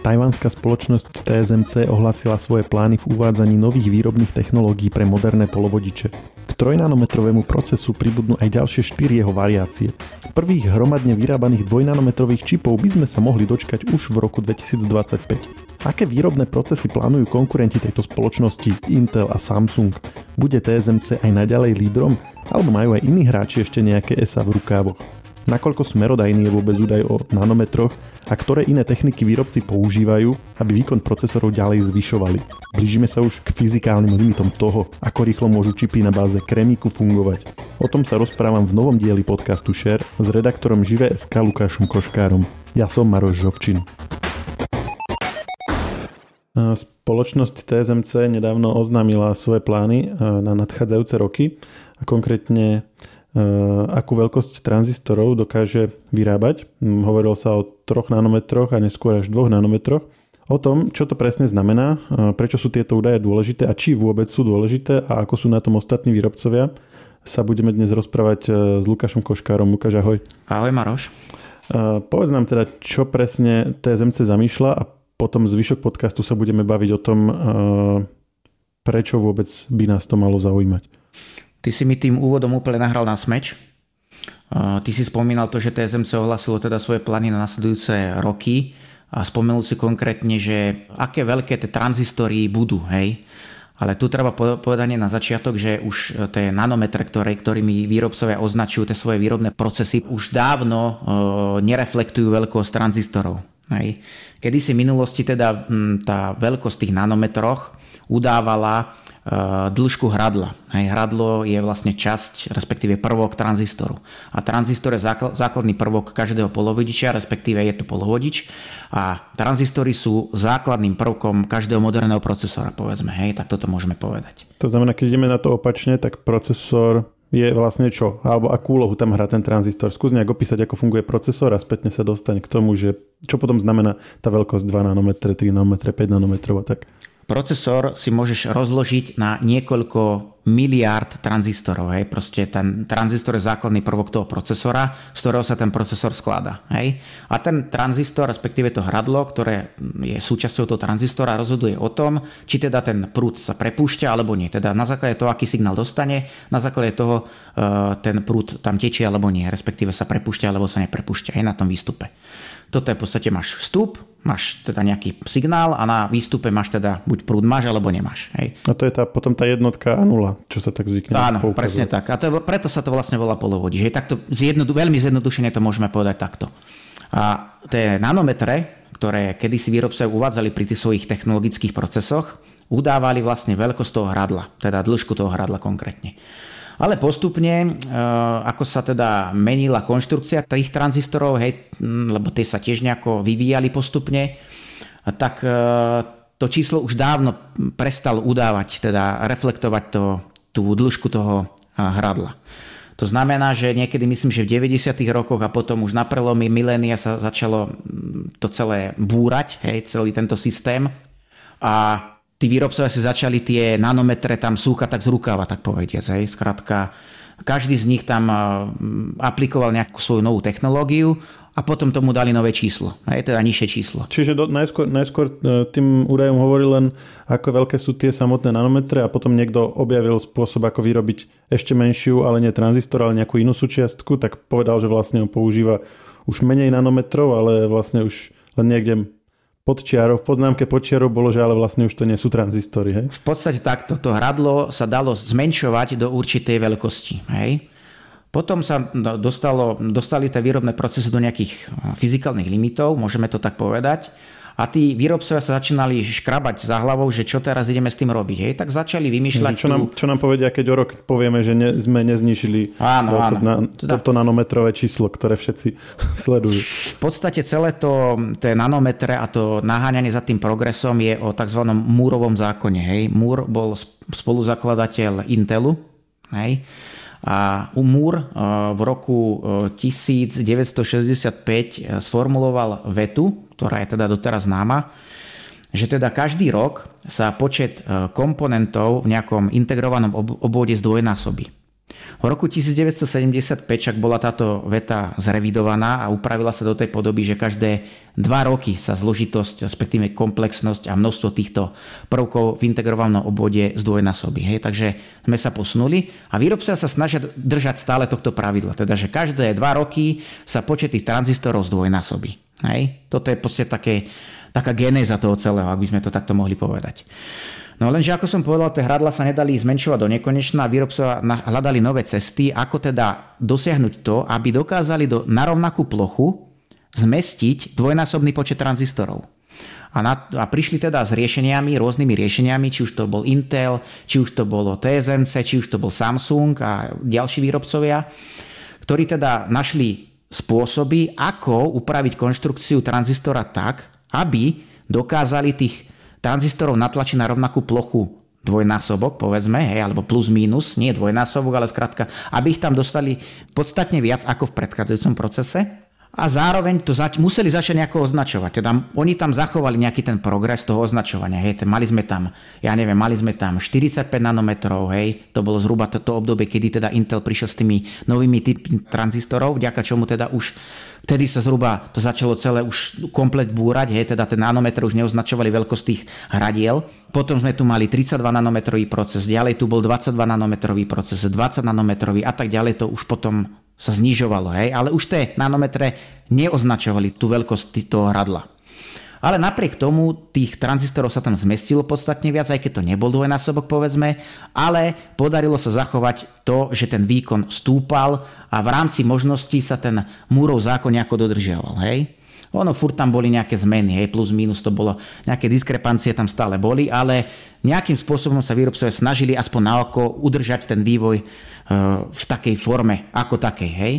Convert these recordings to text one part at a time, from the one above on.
Tajvanská spoločnosť TSMC ohlasila svoje plány v uvádzaní nových výrobných technológií pre moderné polovodiče. K trojnanometrovému procesu pribudnú aj ďalšie 4 jeho variácie. Prvých hromadne vyrábaných dvojnanometrových čipov by sme sa mohli dočkať už v roku 2025. Aké výrobné procesy plánujú konkurenti tejto spoločnosti Intel a Samsung? Bude TSMC aj naďalej lídrom? Alebo majú aj iní hráči ešte nejaké ESA v rukávoch? Nakoľko smerodajný je vôbec údaj o nanometroch a ktoré iné techniky výrobci používajú, aby výkon procesorov ďalej zvyšovali. Blížime sa už k fyzikálnym limitom toho, ako rýchlo môžu čipy na báze kremíku fungovať. O tom sa rozprávam v novom dieli podcastu Share s redaktorom Žive.sk Lukášom Koškárom. Ja som Maroš Žovčin. Spoločnosť TSMC nedávno oznámila svoje plány na nadchádzajúce roky a konkrétne akú veľkosť tranzistorov dokáže vyrábať. Hm, hovorilo sa o 3 nanometroch a neskôr až 2 nanometroch. O tom, čo to presne znamená, eh, prečo sú tieto údaje dôležité a či vôbec sú dôležité a ako sú na tom ostatní výrobcovia, sa budeme dnes rozprávať eh, s Lukášom Koškárom. Lukáš, ahoj. Ahoj Maroš. Povedz nám teda, čo presne TSMC zamýšľa a potom zvyšok podcastu sa budeme baviť o tom, prečo vôbec by nás to malo zaujímať. Ty si mi tým úvodom úplne nahral na smeč. Ty si spomínal to, že TSMC ohlasilo teda svoje plány na nasledujúce roky a spomenul si konkrétne, že aké veľké tie tranzistory budú, hej. Ale tu treba povedať na začiatok, že už tie nanometre, ktoré, ktorými výrobcovia označujú tie svoje výrobné procesy, už dávno e, nereflektujú veľkosť tranzistorov. Hej. Kedy si v minulosti teda m, tá veľkosť tých nanometroch udávala dĺžku hradla. Hej, hradlo je vlastne časť, respektíve prvok tranzistoru. A tranzistor je základný prvok každého polovodiča, respektíve je to polovodič. A tranzistory sú základným prvkom každého moderného procesora, povedzme. Hej, tak toto môžeme povedať. To znamená, keď ideme na to opačne, tak procesor je vlastne čo? Alebo akú úlohu tam hrá ten tranzistor? Skús nejak opísať, ako funguje procesor a spätne sa dostane k tomu, že čo potom znamená tá veľkosť 2 nanometre, 3 nanometre, 5 nanometrov a tak procesor si môžeš rozložiť na niekoľko miliárd tranzistorov. Hej. Proste ten tranzistor je základný prvok toho procesora, z ktorého sa ten procesor skladá. Hej. A ten tranzistor, respektíve to hradlo, ktoré je súčasťou toho tranzistora, rozhoduje o tom, či teda ten prúd sa prepúšťa alebo nie. Teda na základe toho, aký signál dostane, na základe toho e, ten prúd tam tečie alebo nie, respektíve sa prepúšťa alebo sa neprepúšťa aj na tom výstupe. Toto je v podstate máš vstup, máš teda nejaký signál a na výstupe máš teda buď prúd máš alebo nemáš. Hej. A to je tá, potom tá jednotka a nula, čo sa tak zvykne Áno, poukazovať. presne tak. A to je, preto sa to vlastne volá polovodič. Hej. Takto zjednodu, veľmi zjednodušene to môžeme povedať takto. A tie nanometre, ktoré kedysi výrobcovia uvádzali pri tých svojich technologických procesoch, udávali vlastne veľkosť toho hradla, teda dĺžku toho hradla konkrétne. Ale postupne, e, ako sa teda menila konštrukcia tých tranzistorov, hej, lebo tie sa tiež nejako vyvíjali postupne, tak e, to číslo už dávno prestal udávať, teda reflektovať to, tú dĺžku toho hradla. To znamená, že niekedy myslím, že v 90. rokoch a potom už na prelomy milénia sa začalo to celé búrať, hej, celý tento systém. A tí výrobcovia si začali tie nanometre tam súkať tak z rukáva, tak povediať. Hej. Skrátka, každý z nich tam aplikoval nejakú svoju novú technológiu a potom tomu dali nové číslo, hej, teda nižšie číslo. Čiže do, najskôr, najskôr e, tým údajom hovorí len, ako veľké sú tie samotné nanometre a potom niekto objavil spôsob, ako vyrobiť ešte menšiu, ale nie tranzistor, ale nejakú inú súčiastku, tak povedal, že vlastne on používa už menej nanometrov, ale vlastne už len niekde pod čiarou, v poznámke pod čiarou bolo, že ale vlastne už to nie sú tranzistory. Hej? V podstate takto, to hradlo sa dalo zmenšovať do určitej veľkosti. Hej? Potom sa dostalo, dostali tie výrobné procesy do nejakých fyzikálnych limitov, môžeme to tak povedať a tí výrobcovia sa začínali škrabať za hlavou, že čo teraz ideme s tým robiť. Hej? Tak začali vymýšľať... Čo nám, čo nám povedia, keď o rok povieme, že ne, sme neznišili áno, áno. Na, teda, toto nanometrové číslo, ktoré všetci sledujú. V podstate celé to, tie nanometre a to naháňanie za tým progresom je o tzv. Múrovom zákone. Hej? Múr bol spoluzakladateľ Intelu. Hej? A Moore eh, v roku 1965 eh, eh, sformuloval vetu, ktorá je teda doteraz známa, že teda každý rok sa počet komponentov v nejakom integrovanom obvode zdvojnásobí. V roku 1975 však bola táto veta zrevidovaná a upravila sa do tej podoby, že každé dva roky sa zložitosť, respektíve komplexnosť a množstvo týchto prvkov v integrovanom obvode zdvojnásobí. Hej. Takže sme sa posunuli a výrobcovia sa snažia držať stále tohto pravidla, teda že každé dva roky sa počet tých tranzistorov zdvojnásobí. Hej. Toto je v také, taká genéza toho celého, ak by sme to takto mohli povedať. No lenže ako som povedal, tie hradla sa nedali zmenšovať do nekonečna a výrobcovia hľadali nové cesty, ako teda dosiahnuť to, aby dokázali do, na rovnakú plochu zmestiť dvojnásobný počet tranzistorov. A, na, a prišli teda s riešeniami, rôznymi riešeniami, či už to bol Intel, či už to bolo TSMC, či už to bol Samsung a ďalší výrobcovia, ktorí teda našli spôsoby, ako upraviť konštrukciu tranzistora tak, aby dokázali tých tranzistorov natlačí na rovnakú plochu dvojnásobok, povedzme, hej, alebo plus minus, nie dvojnásobok, ale skrátka, aby ich tam dostali podstatne viac ako v predchádzajúcom procese. A zároveň to zač- museli začať nejako označovať. Teda oni tam zachovali nejaký ten progres toho označovania. Hej, mali sme tam, ja neviem, mali sme tam 45 nanometrov, hej, to bolo zhruba toto obdobie, kedy teda Intel prišiel s tými novými typmi tranzistorov, vďaka čomu teda už Vtedy sa zhruba to začalo celé už komplet búrať, hej, teda ten nanometr už neoznačovali veľkosť tých hradiel. Potom sme tu mali 32 nanometrový proces, ďalej tu bol 22 nanometrový proces, 20 nanometrový a tak ďalej to už potom sa znižovalo, hej, ale už tie nanometre neoznačovali tú veľkosť toho hradla. Ale napriek tomu tých tranzistorov sa tam zmestilo podstatne viac, aj keď to nebol dvojnásobok povedzme, ale podarilo sa zachovať to, že ten výkon stúpal a v rámci možností sa ten múrov zákon nejako dodržiaval. Hej? Ono furt tam boli nejaké zmeny, hej, plus minus to bolo, nejaké diskrepancie tam stále boli, ale nejakým spôsobom sa výrobcovia snažili aspoň na oko udržať ten vývoj e, v takej forme, ako takej, hej.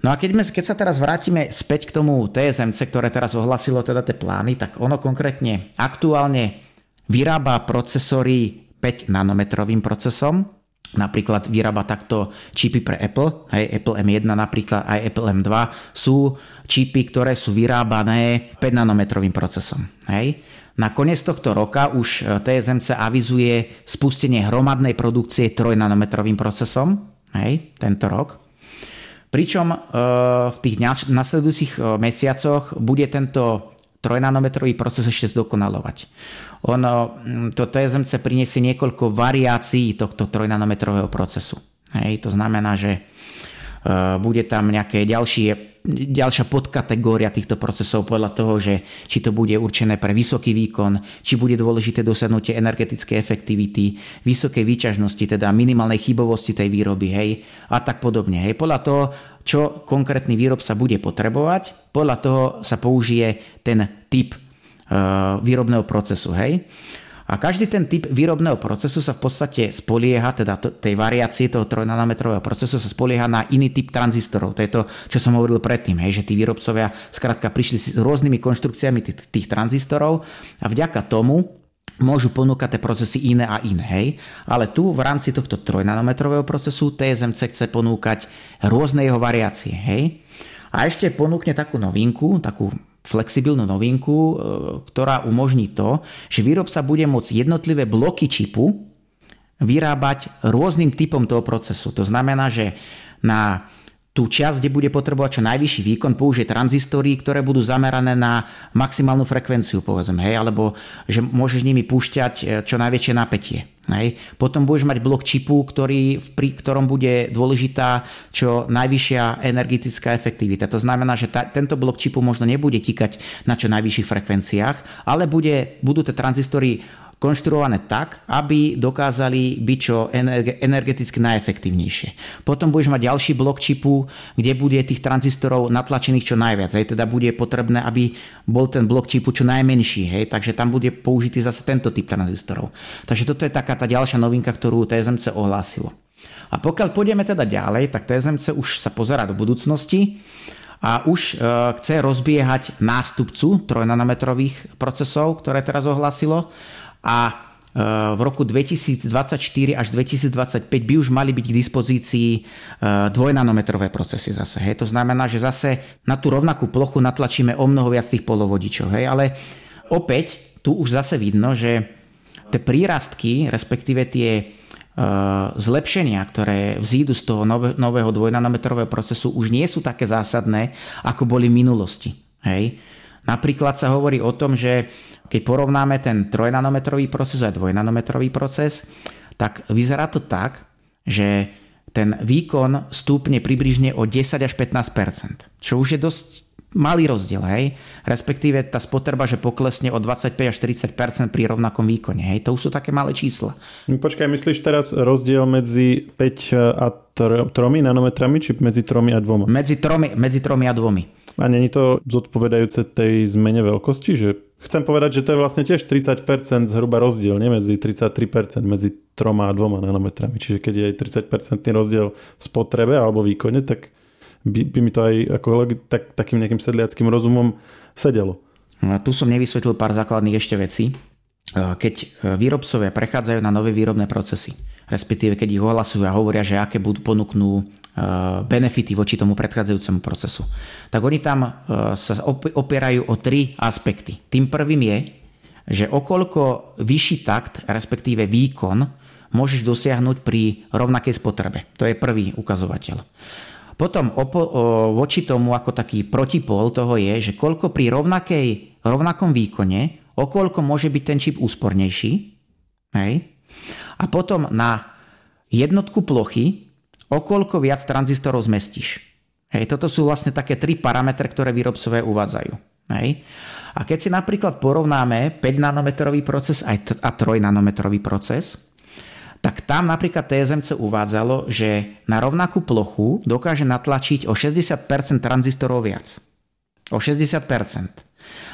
No a keď, keď sa teraz vrátime späť k tomu TSMC, ktoré teraz ohlasilo teda tie plány, tak ono konkrétne aktuálne vyrába procesory 5 nanometrovým procesom, napríklad vyrába takto čipy pre Apple, hej, Apple M1 napríklad aj Apple M2 sú čipy, ktoré sú vyrábané 5 nanometrovým procesom. Hej. Na koniec tohto roka už e, TSMC avizuje spustenie hromadnej produkcie 3 nanometrovým procesom, hej, tento rok. Pričom e, v tých nasledujúcich e, mesiacoch bude tento trojnanometrový proces ešte zdokonalovať. Ono, to TSMC priniesie niekoľko variácií tohto trojnanometrového procesu. Hej, to znamená, že e, bude tam nejaké ďalšie ďalšia podkategória týchto procesov podľa toho, že či to bude určené pre vysoký výkon, či bude dôležité dosiahnutie energetickej efektivity, vysokej výťažnosti, teda minimálnej chybovosti tej výroby, hej, a tak podobne. Hej. Podľa toho, čo konkrétny výrobca bude potrebovať, podľa toho sa použije ten typ uh, výrobného procesu, hej. A každý ten typ výrobného procesu sa v podstate spolieha, teda tej variácie toho 3 nanometrového procesu sa spolieha na iný typ tranzistorov. To je to, čo som hovoril predtým, hej, že tí výrobcovia skrátka prišli s rôznymi konštrukciami tých, tých tranzistorov a vďaka tomu môžu ponúkať tie procesy iné a iné. Hej? Ale tu v rámci tohto 3 nanometrového procesu TSMC chce ponúkať rôzne jeho variácie. Hej? A ešte ponúkne takú novinku, takú flexibilnú novinku, e, ktorá umožní to, že výrobca bude môcť jednotlivé bloky čipu vyrábať rôznym typom toho procesu. To znamená, že na tú časť, kde bude potrebovať čo najvyšší výkon, použije tranzistory, ktoré budú zamerané na maximálnu frekvenciu, povedzme, hej, alebo že môžeš nimi púšťať e, čo najväčšie napätie. Hej. Potom budeš mať blok čipu, ktorý, pri ktorom bude dôležitá čo najvyššia energetická efektivita. To znamená, že ta, tento blok čipu možno nebude tikať na čo najvyšších frekvenciách, ale bude, budú tie tranzistory konštruované tak, aby dokázali byť čo energeticky najefektívnejšie. Potom budeš mať ďalší blok čipu, kde bude tých tranzistorov natlačených čo najviac. Hej. Teda bude potrebné, aby bol ten blok čipu čo najmenší. Hej. Takže tam bude použitý zase tento typ tranzistorov. Takže toto je taká tá ďalšia novinka, ktorú TSMC ohlásilo. A pokiaľ pôjdeme teda ďalej, tak TSMC už sa pozera do budúcnosti a už e, chce rozbiehať nástupcu trojnanometrových procesov, ktoré teraz ohlasilo a e, v roku 2024 až 2025 by už mali byť k dispozícii e, dvojnanometrové procesy zase. Hej. To znamená, že zase na tú rovnakú plochu natlačíme o mnoho viac tých polovodičov. Hej. Ale opäť tu už zase vidno, že tie prírastky, respektíve tie zlepšenia, ktoré vzídu z toho nového dvojnanometrového procesu, už nie sú také zásadné, ako boli v minulosti. Hej? Napríklad sa hovorí o tom, že keď porovnáme ten trojnanometrový proces a dvojnanometrový proces, tak vyzerá to tak, že ten výkon stúpne približne o 10 až 15% čo už je dosť malý rozdiel, hej? respektíve tá spotreba, že poklesne o 25 až 40 pri rovnakom výkone. Hej? To už sú také malé čísla. No, počkaj, myslíš teraz rozdiel medzi 5 a 3 nanometrami, či medzi 3 a 2? Medzi 3, medzi 3 a 2. A není to zodpovedajúce tej zmene veľkosti, že Chcem povedať, že to je vlastne tiež 30% zhruba rozdiel, nie medzi 33%, medzi 3 a 2 nanometrami. Čiže keď je aj 30% rozdiel v spotrebe alebo výkone, tak by, by mi to aj ako tak, takým nejakým sedliackým rozumom sedelo. No tu som nevysvetlil pár základných ešte vecí. Keď výrobcovia prechádzajú na nové výrobné procesy, respektíve keď ich ohlasujú a hovoria, že aké budú ponúknú benefity voči tomu predchádzajúcemu procesu, tak oni tam sa opierajú o tri aspekty. Tým prvým je, že okolko vyšší takt, respektíve výkon, môžeš dosiahnuť pri rovnakej spotrebe. To je prvý ukazovateľ. Potom opo, o, voči tomu ako taký protipol toho je, že koľko pri rovnakej, rovnakom výkone, okoľko môže byť ten čip úspornejší. Hej? A potom na jednotku plochy, okoľko viac tranzistorov zmestíš. Hej, toto sú vlastne také tri parametre, ktoré výrobcové uvádzajú. Hej. A keď si napríklad porovnáme 5 nanometrový proces a 3 nanometrový proces, tak tam napríklad TSMC uvádzalo, že na rovnakú plochu dokáže natlačiť o 60% tranzistorov viac. O 60%.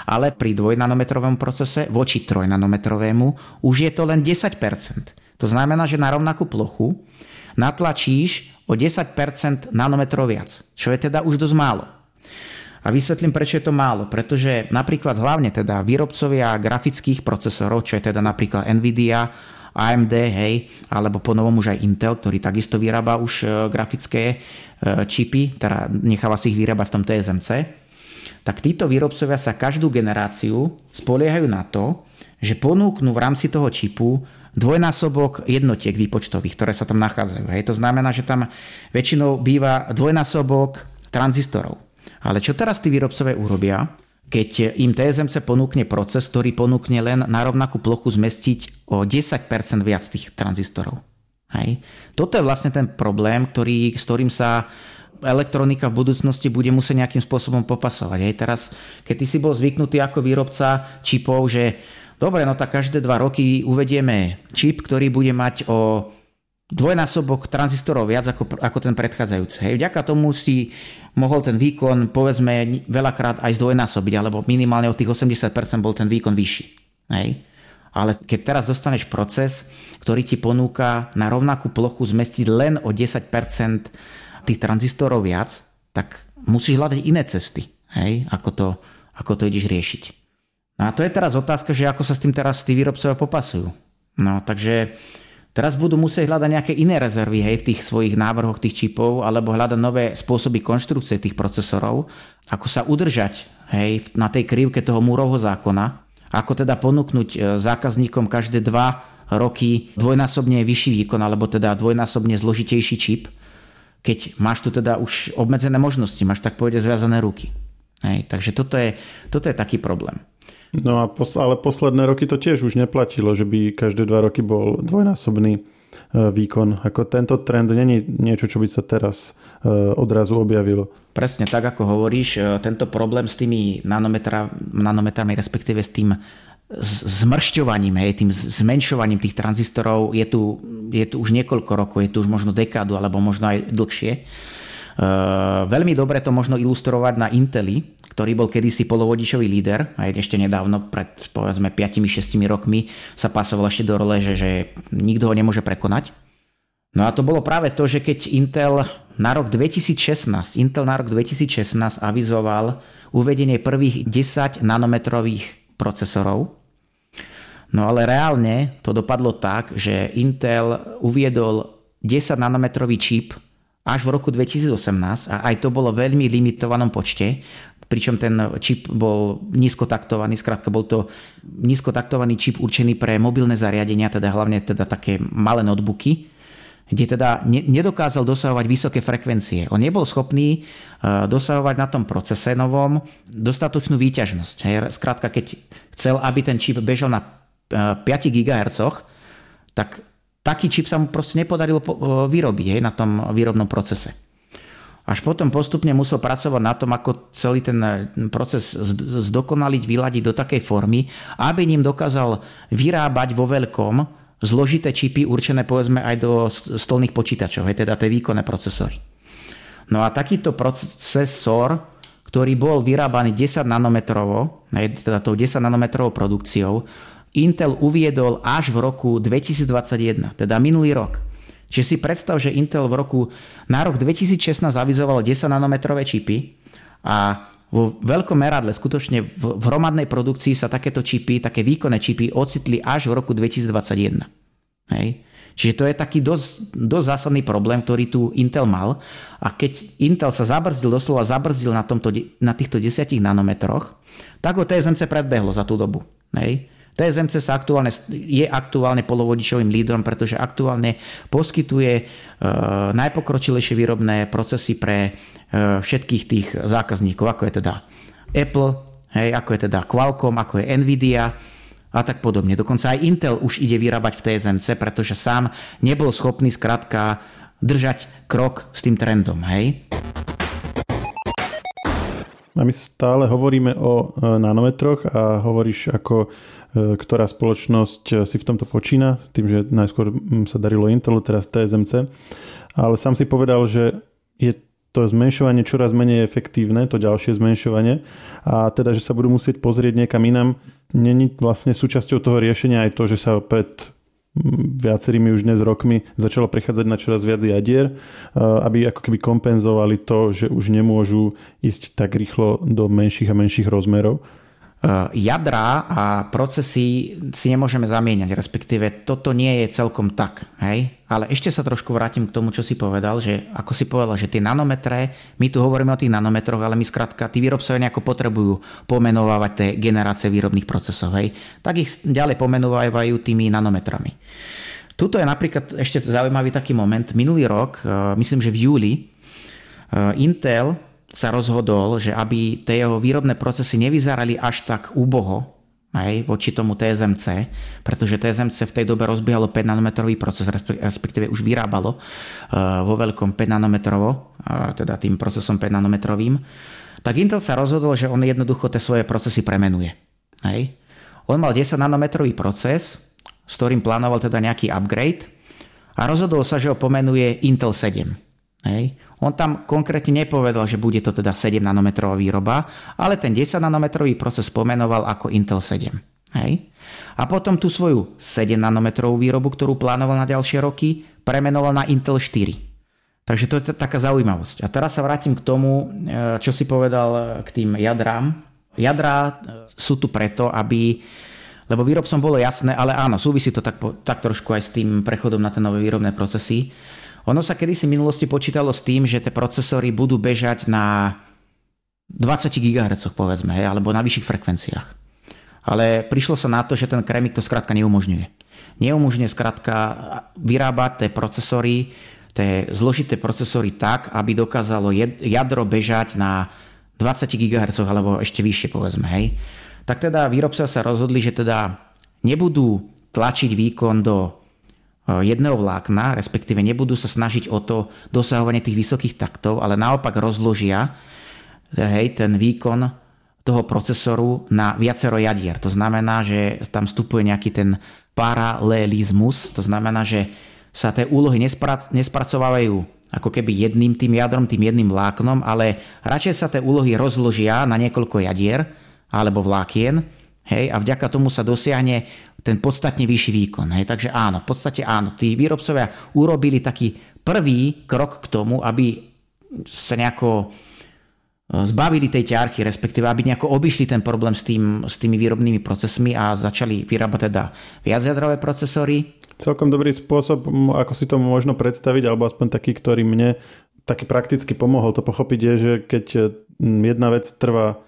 Ale pri dvojnanometrovom procese voči trojnanometrovému už je to len 10%. To znamená, že na rovnakú plochu natlačíš o 10% nanometrov viac, čo je teda už dosť málo. A vysvetlím, prečo je to málo. Pretože napríklad hlavne teda výrobcovia grafických procesorov, čo je teda napríklad Nvidia, AMD, hej, alebo po novom už aj Intel, ktorý takisto vyrába už e, grafické e, čipy, teda necháva si ich vyrábať v tom TSMC, tak títo výrobcovia sa každú generáciu spoliehajú na to, že ponúknú v rámci toho čipu dvojnásobok jednotiek výpočtových, ktoré sa tam nachádzajú. Hej. To znamená, že tam väčšinou býva dvojnásobok tranzistorov. Ale čo teraz tí výrobcovia urobia? keď im TSMC ponúkne proces, ktorý ponúkne len na rovnakú plochu zmestiť o 10% viac tých tranzistorov. Hej. Toto je vlastne ten problém, ktorý, s ktorým sa elektronika v budúcnosti bude musieť nejakým spôsobom popasovať. Hej. Teraz, keď ty si bol zvyknutý ako výrobca čipov, že dobre, no tak každé dva roky uvedieme čip, ktorý bude mať o dvojnásobok tranzistorov viac ako, ako ten predchádzajúci. Hej. Vďaka tomu si mohol ten výkon povedzme veľakrát aj zdvojnásobiť, alebo minimálne od tých 80% bol ten výkon vyšší. Hej. Ale keď teraz dostaneš proces, ktorý ti ponúka na rovnakú plochu zmestiť len o 10% tých tranzistorov viac, tak musíš hľadať iné cesty, hej, ako, to, ako to ideš riešiť. No a to je teraz otázka, že ako sa s tým teraz tí výrobcovia popasujú. No takže Teraz budú musieť hľadať nejaké iné rezervy hej, v tých svojich návrhoch tých čipov alebo hľadať nové spôsoby konštrukcie tých procesorov, ako sa udržať hej, na tej krivke toho múrovho zákona, ako teda ponúknuť e, zákazníkom každé dva roky dvojnásobne vyšší výkon alebo teda dvojnásobne zložitejší čip, keď máš tu teda už obmedzené možnosti, máš tak povedať zviazané ruky. Hej, takže toto je, toto je taký problém. No a pos- ale posledné roky to tiež už neplatilo, že by každé dva roky bol dvojnásobný e, výkon. Ako tento trend není niečo, čo by sa teraz e, odrazu objavilo. Presne tak, ako hovoríš, e, tento problém s tými nanometra, nanometrami, respektíve s tým zmršťovaním, hej, tým zmenšovaním tých tranzistorov je tu, je tu už niekoľko rokov, je tu už možno dekádu alebo možno aj dlhšie. Veľmi dobre to možno ilustrovať na Inteli, ktorý bol kedysi polovodičový líder, aj ešte nedávno, pred povedzme 5-6 rokmi, sa pasoval ešte do role, že, že nikto ho nemôže prekonať. No a to bolo práve to, že keď Intel na rok 2016, Intel na rok 2016 avizoval uvedenie prvých 10 nanometrových procesorov, no ale reálne to dopadlo tak, že Intel uviedol 10 nanometrový čip až v roku 2018 a aj to bolo veľmi limitovanom počte, pričom ten čip bol nízkotaktovaný, skrátka bol to nízkotaktovaný čip určený pre mobilné zariadenia, teda hlavne teda také malé notebooky, kde teda nedokázal dosahovať vysoké frekvencie. On nebol schopný e, dosahovať na tom procese novom dostatočnú výťažnosť. Skrátka, keď chcel, aby ten čip bežal na 5 e, GHz, tak taký čip sa mu proste nepodarilo e, vyrobiť hej, na tom výrobnom procese. Až potom postupne musel pracovať na tom, ako celý ten eh, proces zdokonaliť, vyladiť do takej formy, aby ním dokázal vyrábať vo veľkom zložité čipy určené povedzme aj do stolných počítačov, teda tie výkonné procesory. No a takýto procesor, ktorý bol vyrábaný 10 nanometrovo, teda tou 10 nanometrovou produkciou, Intel uviedol až v roku 2021, teda minulý rok. Čiže si predstav, že Intel v roku, na rok 2016 avizoval 10 nanometrové čipy a vo veľkom meradle, skutočne v, v hromadnej produkcii sa takéto čipy, také výkonné čipy ocitli až v roku 2021. Hej. Čiže to je taký dosť, dosť zásadný problém, ktorý tu Intel mal. A keď Intel sa zabrzdil, doslova zabrzdil na, tomto, na týchto 10 nanometroch, tak ho TSMC predbehlo za tú dobu. Hej. TSMC sa aktuálne, je aktuálne polovodičovým lídrom, pretože aktuálne poskytuje e, najpokročilejšie výrobné procesy pre e, všetkých tých zákazníkov, ako je teda Apple, hej, ako je teda Qualcomm, ako je Nvidia a tak podobne. Dokonca aj Intel už ide vyrábať v TSMC, pretože sám nebol schopný skrátka držať krok s tým trendom. Hej? A my stále hovoríme o e, nanometroch a hovoríš, ako ktorá spoločnosť e, si v tomto počína, tým, že najskôr sa darilo Intelu, teraz TSMC. Ale sám si povedal, že je to zmenšovanie čoraz menej efektívne, to ďalšie zmenšovanie a teda, že sa budú musieť pozrieť niekam inam. Není vlastne súčasťou toho riešenia aj to, že sa pred viacerými už dnes rokmi začalo prechádzať na čoraz viac jadier, eh, aby ako keby kompenzovali to, že už nemôžu ísť tak rýchlo do menších a menších rozmerov. Eh, jadra a procesy si nemôžeme zamieňať, respektíve toto nie je celkom tak. Hej? Ale ešte sa trošku vrátim k tomu, čo si povedal, že ako si povedal, že tie nanometre, my tu hovoríme o tých nanometroch, ale my skrátka, tí výrobcovia nejako potrebujú pomenovávať tie generácie výrobných procesov, hej? tak ich ďalej pomenovávajú tými nanometrami. Tuto je napríklad ešte zaujímavý taký moment. Minulý rok, eh, myslím, že v júli, eh, Intel sa rozhodol, že aby tie jeho výrobné procesy nevyzerali až tak úboho, aj voči tomu TSMC, pretože TSMC v tej dobe rozbiehalo 5 nanometrový proces, respektíve už vyrábalo uh, vo veľkom 5 nanometrovo, uh, teda tým procesom 5 nanometrovým, tak Intel sa rozhodol, že on jednoducho tie svoje procesy premenuje. Hej. On mal 10 nanometrový proces, s ktorým plánoval teda nejaký upgrade a rozhodol sa, že ho pomenuje Intel 7. Hej. On tam konkrétne nepovedal, že bude to teda 7 nanometrová výroba, ale ten 10 nanometrový proces pomenoval ako Intel 7. Hej. A potom tú svoju 7 nanometrovú výrobu, ktorú plánoval na ďalšie roky, premenoval na Intel 4. Takže to je taká zaujímavosť. A teraz sa vrátim k tomu, e, čo si povedal e, k tým jadrám. Jadrá e, sú tu preto, aby lebo výrobcom bolo jasné, ale áno, súvisí to tak, tak trošku aj s tým prechodom na tie nové výrobné procesy, ono sa kedysi v minulosti počítalo s tým, že tie procesory budú bežať na 20 GHz povedzme, alebo na vyšších frekvenciách. Ale prišlo sa na to, že ten kremik to skrátka neumožňuje. Neumožňuje skrátka vyrábať tie procesory, tie zložité procesory tak, aby dokázalo jadro bežať na 20 GHz alebo ešte vyššie povedzme. Hej. Tak teda výrobcovia sa rozhodli, že teda nebudú tlačiť výkon do jedného vlákna, respektíve nebudú sa snažiť o to dosahovanie tých vysokých taktov, ale naopak rozložia eh, hej, ten výkon toho procesoru na viacero jadier. To znamená, že tam vstupuje nejaký ten paralelizmus, to znamená, že sa tie úlohy nesprac- nespracovávajú ako keby jedným tým jadrom, tým jedným vláknom, ale radšej sa tie úlohy rozložia na niekoľko jadier alebo vlákien hej, a vďaka tomu sa dosiahne ten podstatne vyšší výkon. Hej. Takže áno, v podstate áno, tí výrobcovia urobili taký prvý krok k tomu, aby sa nejako e, zbavili tej ťarchy, respektíve aby nejako obišli ten problém s, tým, s tými výrobnými procesmi a začali vyrábať teda viacjadrové procesory. Celkom dobrý spôsob, ako si to možno predstaviť, alebo aspoň taký, ktorý mne taký prakticky pomohol to pochopiť je, že keď jedna vec trvá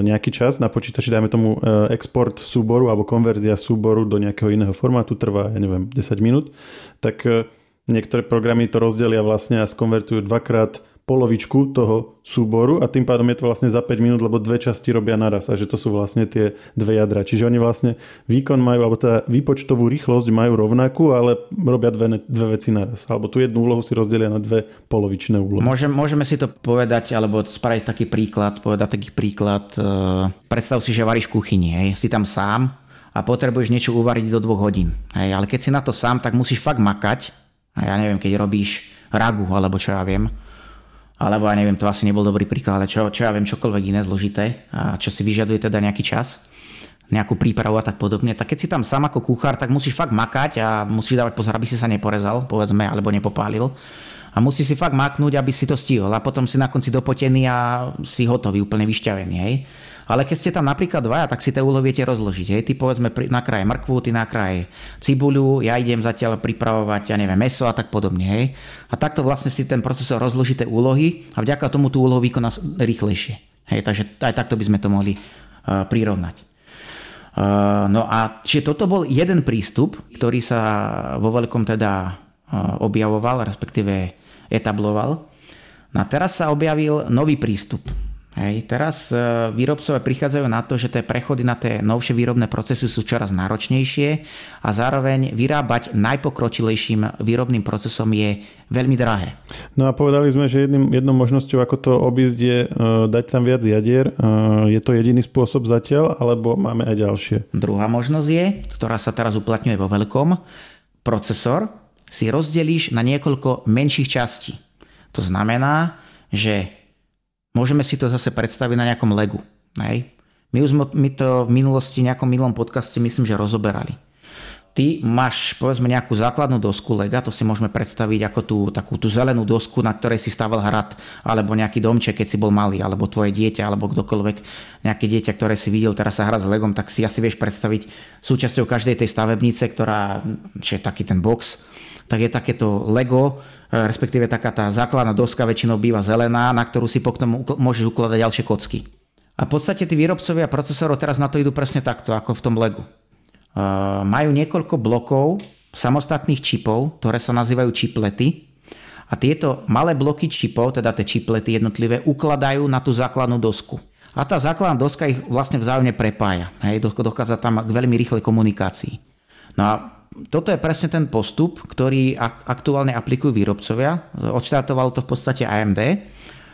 nejaký čas na počítači, dajme tomu export súboru alebo konverzia súboru do nejakého iného formátu trvá, ja neviem, 10 minút, tak niektoré programy to rozdelia vlastne a skonvertujú dvakrát polovičku toho súboru a tým pádom je to vlastne za 5 minút, lebo dve časti robia naraz a že to sú vlastne tie dve jadra. Čiže oni vlastne výkon majú, alebo teda výpočtovú rýchlosť majú rovnakú, ale robia dve, dve veci naraz. Alebo tú jednu úlohu si rozdelia na dve polovičné úlohy. Môžem, môžeme si to povedať, alebo spraviť taký príklad, povedať taký príklad. E, predstav si, že varíš v kuchyni, hej, si tam sám a potrebuješ niečo uvariť do dvoch hodín. Hej, ale keď si na to sám, tak musíš fakt makať. A ja neviem, keď robíš ragu, alebo čo ja viem, alebo ja neviem, to asi nebol dobrý príklad, ale čo, čo ja viem, čokoľvek iné zložité a čo si vyžaduje teda nejaký čas, nejakú prípravu a tak podobne, tak keď si tam sám ako kuchár, tak musíš fakt makať a musíš dávať pozor, aby si sa neporezal, povedzme, alebo nepopálil. A musíš si fakt maknúť, aby si to stihol. A potom si na konci dopotený a si hotový, úplne vyšťavený. Hej. Ale keď ste tam napríklad dvaja, tak si tie úlohy viete rozložiť. Hej. Ty povedzme na kraje mrkvu, ty na kraje cibuľu, ja idem zatiaľ pripravovať, ja neviem, meso a tak podobne. Hej. A takto vlastne si ten procesor rozloží tie úlohy a vďaka tomu tú úlohu vykoná rýchlejšie. Hej. Takže aj takto by sme to mohli uh, prirovnať. Uh, no a čiže toto bol jeden prístup, ktorý sa vo veľkom teda uh, objavoval, respektíve etabloval. No a teraz sa objavil nový prístup. Hej, teraz e, výrobcovia prichádzajú na to, že tie prechody na tie novšie výrobné procesy sú čoraz náročnejšie a zároveň vyrábať najpokročilejším výrobným procesom je veľmi drahé. No a povedali sme, že jedným, jednou možnosťou, ako to obísť, je uh, dať tam viac jadier. Uh, je to jediný spôsob zatiaľ, alebo máme aj ďalšie? Druhá možnosť je, ktorá sa teraz uplatňuje vo veľkom, procesor si rozdelíš na niekoľko menších častí. To znamená, že Môžeme si to zase predstaviť na nejakom legu. Hej? My už sme to v minulosti nejakom minulom podcaste myslím, že rozoberali. Ty máš povedzme nejakú základnú dosku lega, to si môžeme predstaviť ako tú, takú tú zelenú dosku, na ktorej si stával hrad, alebo nejaký domček, keď si bol malý, alebo tvoje dieťa, alebo kdokoľvek, nejaké dieťa, ktoré si videl, teraz sa hrá s legom, tak si asi vieš predstaviť súčasťou každej tej stavebnice, ktorá, je taký ten box, tak je takéto Lego, e, respektíve taká tá základná doska väčšinou býva zelená, na ktorú si potom môžeš ukladať ďalšie kocky. A v podstate tí výrobcovia procesorov teraz na to idú presne takto, ako v tom Legu. Uh, majú niekoľko blokov samostatných čipov, ktoré sa nazývajú čiplety. A tieto malé bloky čipov, teda tie čiplety jednotlivé, ukladajú na tú základnú dosku. A tá základná doska ich vlastne vzájomne prepája. Hej, dochádza tam k veľmi rýchlej komunikácii. No a toto je presne ten postup, ktorý aktuálne aplikujú výrobcovia. Odštartovalo to v podstate AMD.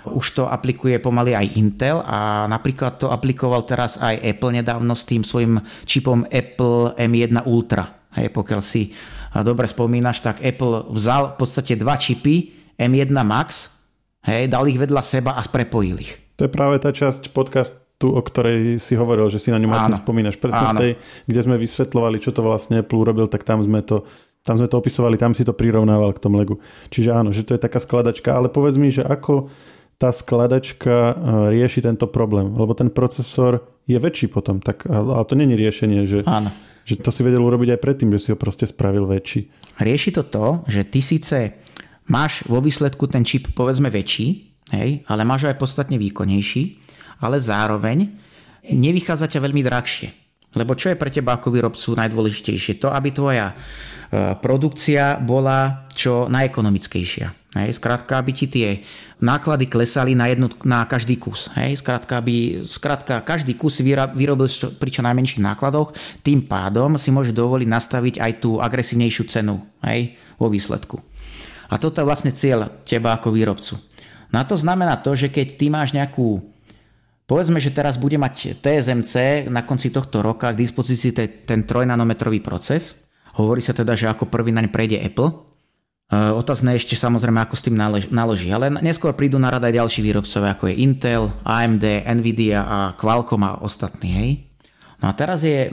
Už to aplikuje pomaly aj Intel a napríklad to aplikoval teraz aj Apple nedávno s tým svojim čipom Apple M1 Ultra. Hej, pokiaľ si dobre spomínaš, tak Apple vzal v podstate dva čipy M1 Max, hej, dal ich vedľa seba a prepojil ich. To je práve tá časť podcast tú, o ktorej si hovoril, že si na ňu Martin spomínaš. Presne v tej, kde sme vysvetľovali, čo to vlastne Apple urobil, tak tam sme to tam sme to opisovali, tam si to prirovnával k tomu Legu. Čiže áno, že to je taká skladačka, ale povedz mi, že ako tá skladačka e, rieši tento problém, lebo ten procesor je väčší potom, tak, ale to není riešenie, že, áno. že to si vedel urobiť aj predtým, že si ho proste spravil väčší. Rieši to to, že ty síce máš vo výsledku ten čip povedzme väčší, hej, ale máš ho aj podstatne výkonnejší, ale zároveň nevychádza ťa veľmi drahšie. Lebo čo je pre teba ako výrobcu najdôležitejšie? To, aby tvoja e, produkcia bola čo najekonomickejšia. Hej, skrátka, aby ti tie náklady klesali na, jednu, na každý kus. Hej, skrátka, aby skrátka, každý kus vyrobil pri čo najmenších nákladoch, tým pádom si môže dovoliť nastaviť aj tú agresívnejšiu cenu hej, vo výsledku. A toto je vlastne cieľ teba ako výrobcu. Na to znamená to, že keď ty máš nejakú Povedzme, že teraz bude mať TSMC na konci tohto roka k dispozícii ten 3 nanometrový proces. Hovorí sa teda, že ako prvý naň prejde Apple. E, otázne ešte samozrejme, ako s tým naloží. Ale neskôr prídu na rada aj ďalší výrobcovia, ako je Intel, AMD, Nvidia a Qualcomm a ostatní. Hej? No a teraz je e,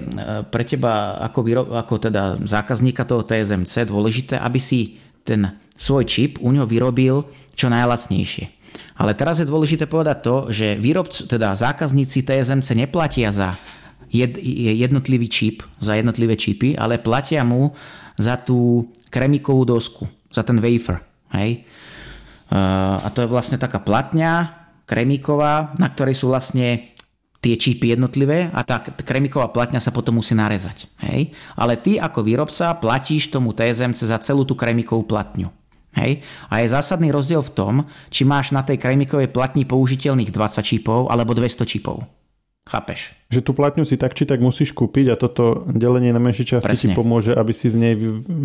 pre teba ako, výrob, ako teda zákazníka toho TSMC dôležité, aby si ten svoj čip u ňo vyrobil čo najlacnejšie. Ale teraz je dôležité povedať to, že výrobcu, teda zákazníci TSMC neplatia za jed, jednotlivý čip, za jednotlivé čipy, ale platia mu za tú kremikovú dosku, za ten wafer. Hej? a to je vlastne taká platňa kremíková, na ktorej sú vlastne tie čípy jednotlivé a tá kremiková platňa sa potom musí narezať. Hej? Ale ty ako výrobca platíš tomu TSMC za celú tú kremikovú platňu. Hej? A je zásadný rozdiel v tom, či máš na tej kremikovej platni použiteľných 20 čipov alebo 200 čipov. Chápeš? Že tú platňu si tak či tak musíš kúpiť a toto delenie na menšie časti Presne. ti pomôže, aby si z nej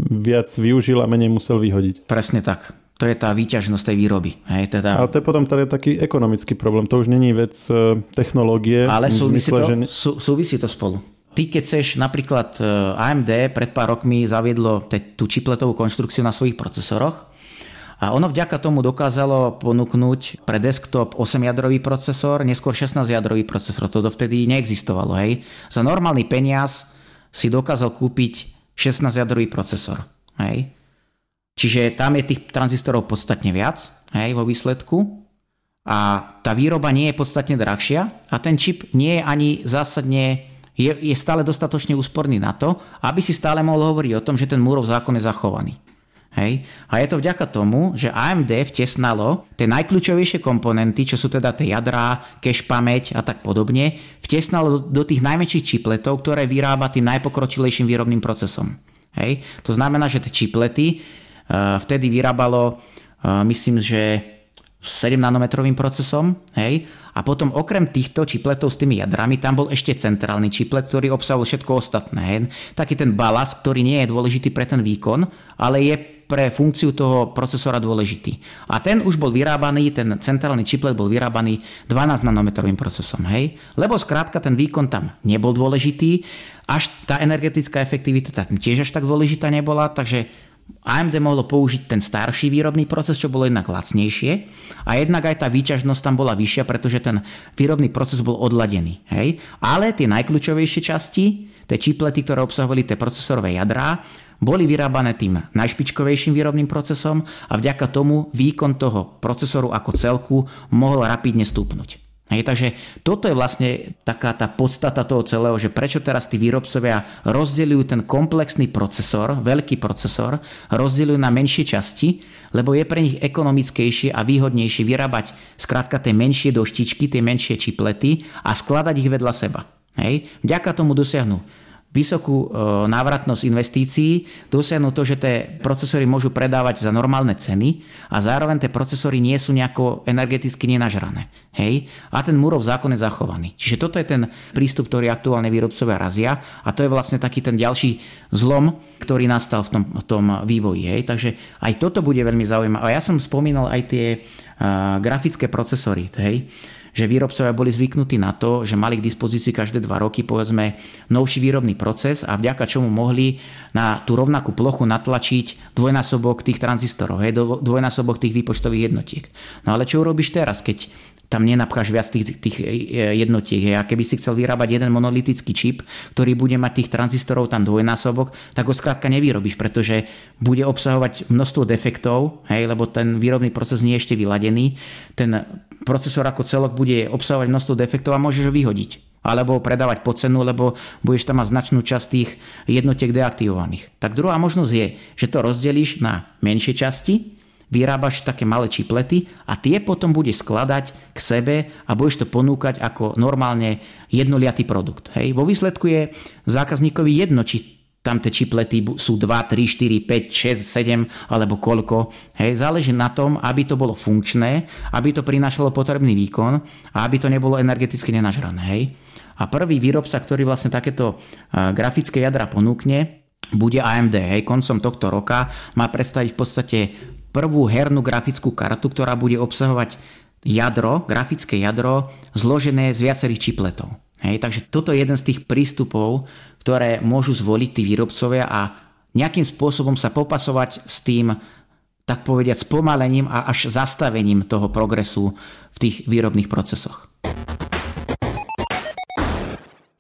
viac využil a menej musel vyhodiť. Presne tak. To je tá výťažnosť tej výroby. Hej, teda... Ale to je potom tady taký ekonomický problém. To už není vec e, technológie. Ale súvisí, zmysle, to, že... sú, súvisí to spolu. Ty, keď chceš napríklad e, AMD pred pár rokmi zaviedlo tú čipletovú konštrukciu na svojich procesoroch, a ono vďaka tomu dokázalo ponúknuť pre desktop 8-jadrový procesor, neskôr 16-jadrový procesor. To dovtedy neexistovalo. Hej. Za normálny peniaz si dokázal kúpiť 16-jadrový procesor. Hej. Čiže tam je tých tranzistorov podstatne viac hej, vo výsledku a tá výroba nie je podstatne drahšia a ten čip nie je ani zásadne je, je stále dostatočne úsporný na to, aby si stále mohol hovoriť o tom, že ten Múrov zákon je zachovaný. Hej. A je to vďaka tomu, že AMD vtesnalo tie najkľúčovejšie komponenty, čo sú teda tie jadrá, cache pamäť a tak podobne, vtesnalo do tých najväčších čipletov, ktoré vyrába tým najpokročilejším výrobným procesom. Hej. To znamená, že tie čiplety uh, vtedy vyrábalo, uh, myslím, že 7 nanometrovým procesom, hej, a potom okrem týchto čipletov s tými jadrami, tam bol ešte centrálny čiplet, ktorý obsahoval všetko ostatné. Hej. Taký ten balast, ktorý nie je dôležitý pre ten výkon, ale je pre funkciu toho procesora dôležitý. A ten už bol vyrábaný, ten centrálny čiplet bol vyrábaný 12 nanometrovým procesom, hej? Lebo skrátka ten výkon tam nebol dôležitý, až tá energetická efektivita tam tiež až tak dôležitá nebola, takže AMD mohlo použiť ten starší výrobný proces, čo bolo jednak lacnejšie a jednak aj tá výťažnosť tam bola vyššia, pretože ten výrobný proces bol odladený. Hej? Ale tie najkľúčovejšie časti, tie čiplety, ktoré obsahovali tie procesorové jadrá, boli vyrábané tým najšpičkovejším výrobným procesom a vďaka tomu výkon toho procesoru ako celku mohol rapidne stúpnuť. Hej, takže toto je vlastne taká tá podstata toho celého, že prečo teraz tí výrobcovia rozdeľujú ten komplexný procesor, veľký procesor, rozdeľujú na menšie časti, lebo je pre nich ekonomickejšie a výhodnejšie vyrábať skrátka tie menšie doštičky, tie menšie čiplety a skladať ich vedľa seba. Hej. Vďaka tomu dosiahnu vysokú e, návratnosť investícií, dosiahnu to, že tie procesory môžu predávať za normálne ceny a zároveň tie procesory nie sú nejako energeticky nenažrané. Hej? A ten Murov zákon je zachovaný. Čiže toto je ten prístup, ktorý aktuálne výrobcovia razia a to je vlastne taký ten ďalší zlom, ktorý nastal v tom, v tom vývoji. Hej? Takže aj toto bude veľmi zaujímavé. A ja som spomínal aj tie uh, grafické procesory. Hej? Že výrobcovia boli zvyknutí na to, že mali k dispozícii každé dva roky povedzme novší výrobný proces a vďaka čomu mohli na tú rovnakú plochu natlačiť dvojnásobok tých tranzistorov, hej, dvojnásobok tých výpočtových jednotiek. No ale čo urobíš teraz, keď tam nenapcháš viac tých, tých e, jednotiek. A keby si chcel vyrábať jeden monolitický čip, ktorý bude mať tých tranzistorov tam dvojnásobok, tak ho skrátka nevyrobíš, pretože bude obsahovať množstvo defektov, hej, lebo ten výrobný proces nie je ešte vyladený. Ten procesor ako celok bude obsahovať množstvo defektov a môžeš ho vyhodiť alebo predávať po cenu, lebo budeš tam mať značnú časť tých jednotiek deaktivovaných. Tak druhá možnosť je, že to rozdelíš na menšie časti vyrábaš také malé čiplety a tie potom budeš skladať k sebe a budeš to ponúkať ako normálne jednoliatý produkt. Hej. Vo výsledku je zákazníkovi jedno, či tam tie čiplety sú 2, 3, 4, 5, 6, 7 alebo koľko. Hej, záleží na tom, aby to bolo funkčné, aby to prinášalo potrebný výkon a aby to nebolo energeticky nenažrané. Hej. A prvý výrobca, ktorý vlastne takéto grafické jadra ponúkne, bude AMD. Hej, koncom tohto roka má predstaviť v podstate prvú hernú grafickú kartu, ktorá bude obsahovať jadro, grafické jadro, zložené z viacerých čipletov. Hej, takže toto je jeden z tých prístupov, ktoré môžu zvoliť tí výrobcovia a nejakým spôsobom sa popasovať s tým, tak povediať, spomalením a až zastavením toho progresu v tých výrobných procesoch.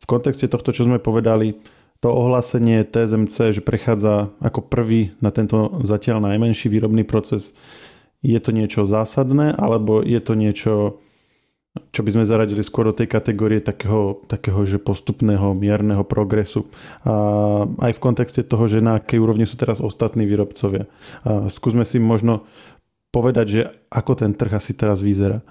V kontexte tohto, čo sme povedali, to ohlásenie TSMC, že prechádza ako prvý na tento zatiaľ najmenší výrobný proces, je to niečo zásadné, alebo je to niečo, čo by sme zaradili skôr do tej kategórie takého, takého že postupného, mierneho progresu. A aj v kontexte toho, že na akej úrovni sú teraz ostatní výrobcovia. A skúsme si možno povedať, že ako ten trh asi teraz vyzerá?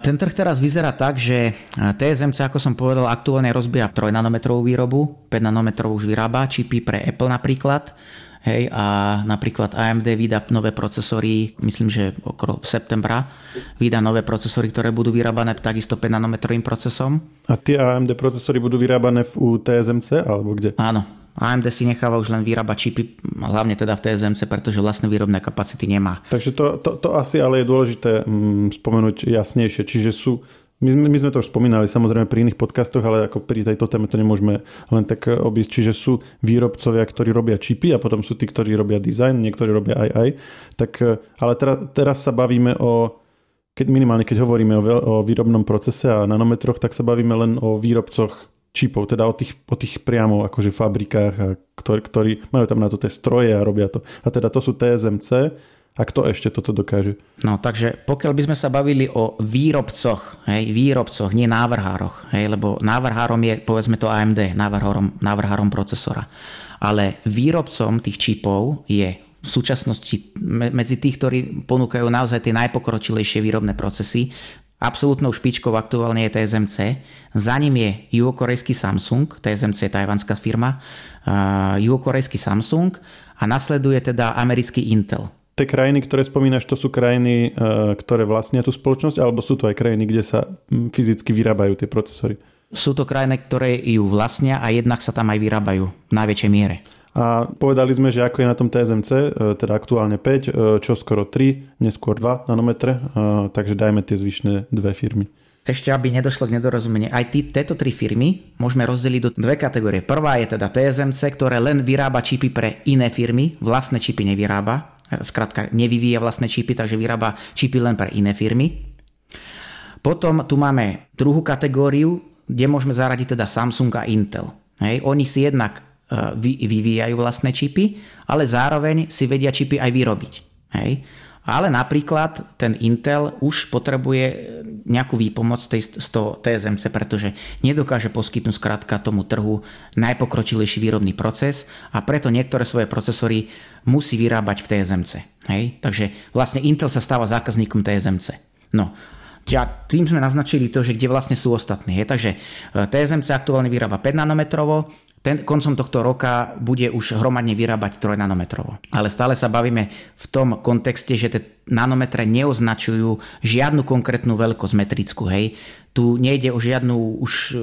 Ten trh teraz vyzerá tak, že TSMC, ako som povedal, aktuálne rozbíja 3 nanometrovú výrobu, 5 nanometrov už vyrába, čipy pre Apple napríklad. Hej, a napríklad AMD vydá nové procesory, myslím, že okolo septembra vydá nové procesory, ktoré budú vyrábané takisto 5 nanometrovým procesom. A tie AMD procesory budú vyrábané v TSMC alebo kde? Áno, AMD si necháva už len vyrábať čipy, hlavne teda v TSMC, pretože vlastné výrobné kapacity nemá. Takže to, to, to asi ale je dôležité mm, spomenúť jasnejšie. Čiže sú my, my sme to už spomínali samozrejme pri iných podcastoch, ale ako pri tejto téme to nemôžeme len tak eh, obísť. Čiže sú výrobcovia, ktorí robia čipy a potom sú tí, ktorí robia dizajn, niektorí robia aj aj. Tak, eh, ale teraz, teraz sa bavíme o keď minimálne keď hovoríme o, o výrobnom procese a nanometroch, tak sa bavíme len o výrobcoch čipov, teda o tých, o tých priamo akože fabrikách, a ktorí, ktorí majú tam na to tie stroje a robia to. A teda to sú TSMC, a kto ešte toto dokáže? No takže pokiaľ by sme sa bavili o výrobcoch, hej, výrobcoch, nie návrhároch, hej, lebo návrhárom je povedzme to AMD, návrhárom, návrhárom procesora. Ale výrobcom tých čipov je v súčasnosti medzi tých, ktorí ponúkajú naozaj tie najpokročilejšie výrobné procesy, Absolútnou špičkou aktuálne je TSMC, za ním je juhokorejský Samsung, TSMC je tajvanská firma, uh, juhokorejský Samsung a nasleduje teda americký Intel. Tie krajiny, ktoré spomínaš, to sú krajiny, uh, ktoré vlastnia tú spoločnosť, alebo sú to aj krajiny, kde sa fyzicky vyrábajú tie procesory? Sú to krajiny, ktoré ju vlastnia a jednak sa tam aj vyrábajú v najväčšej miere. A povedali sme, že ako je na tom TSMC, e, teda aktuálne 5, e, čo skoro 3, neskôr 2 nanometre, e, takže dajme tie zvyšné dve firmy. Ešte, aby nedošlo k nedorozumeniu, aj tí, tieto tri firmy môžeme rozdeliť do dve kategórie. Prvá je teda TSMC, ktoré len vyrába čipy pre iné firmy, vlastné čipy nevyrába, skrátka nevyvíja vlastné čipy, takže vyrába čipy len pre iné firmy. Potom tu máme druhú kategóriu, kde môžeme zaradiť teda Samsung a Intel. Hej, oni si jednak vyvíjajú vlastné čipy, ale zároveň si vedia čipy aj vyrobiť. Hej? Ale napríklad ten Intel už potrebuje nejakú výpomoc z toho TSMC, pretože nedokáže poskytnúť skrátka tomu trhu najpokročilejší výrobný proces a preto niektoré svoje procesory musí vyrábať v TSMC. Hej? Takže vlastne Intel sa stáva zákazníkom TSMC. No, Čiže tým sme naznačili to, že kde vlastne sú ostatní. Takže e, TSMC aktuálne vyrába 5 nanometrovo, ten, koncom tohto roka bude už hromadne vyrábať 3 nanometrovo. Ale stále sa bavíme v tom kontexte, že tie nanometre neoznačujú žiadnu konkrétnu veľkosť metrickú. Hej. Tu nejde o žiadnu už e,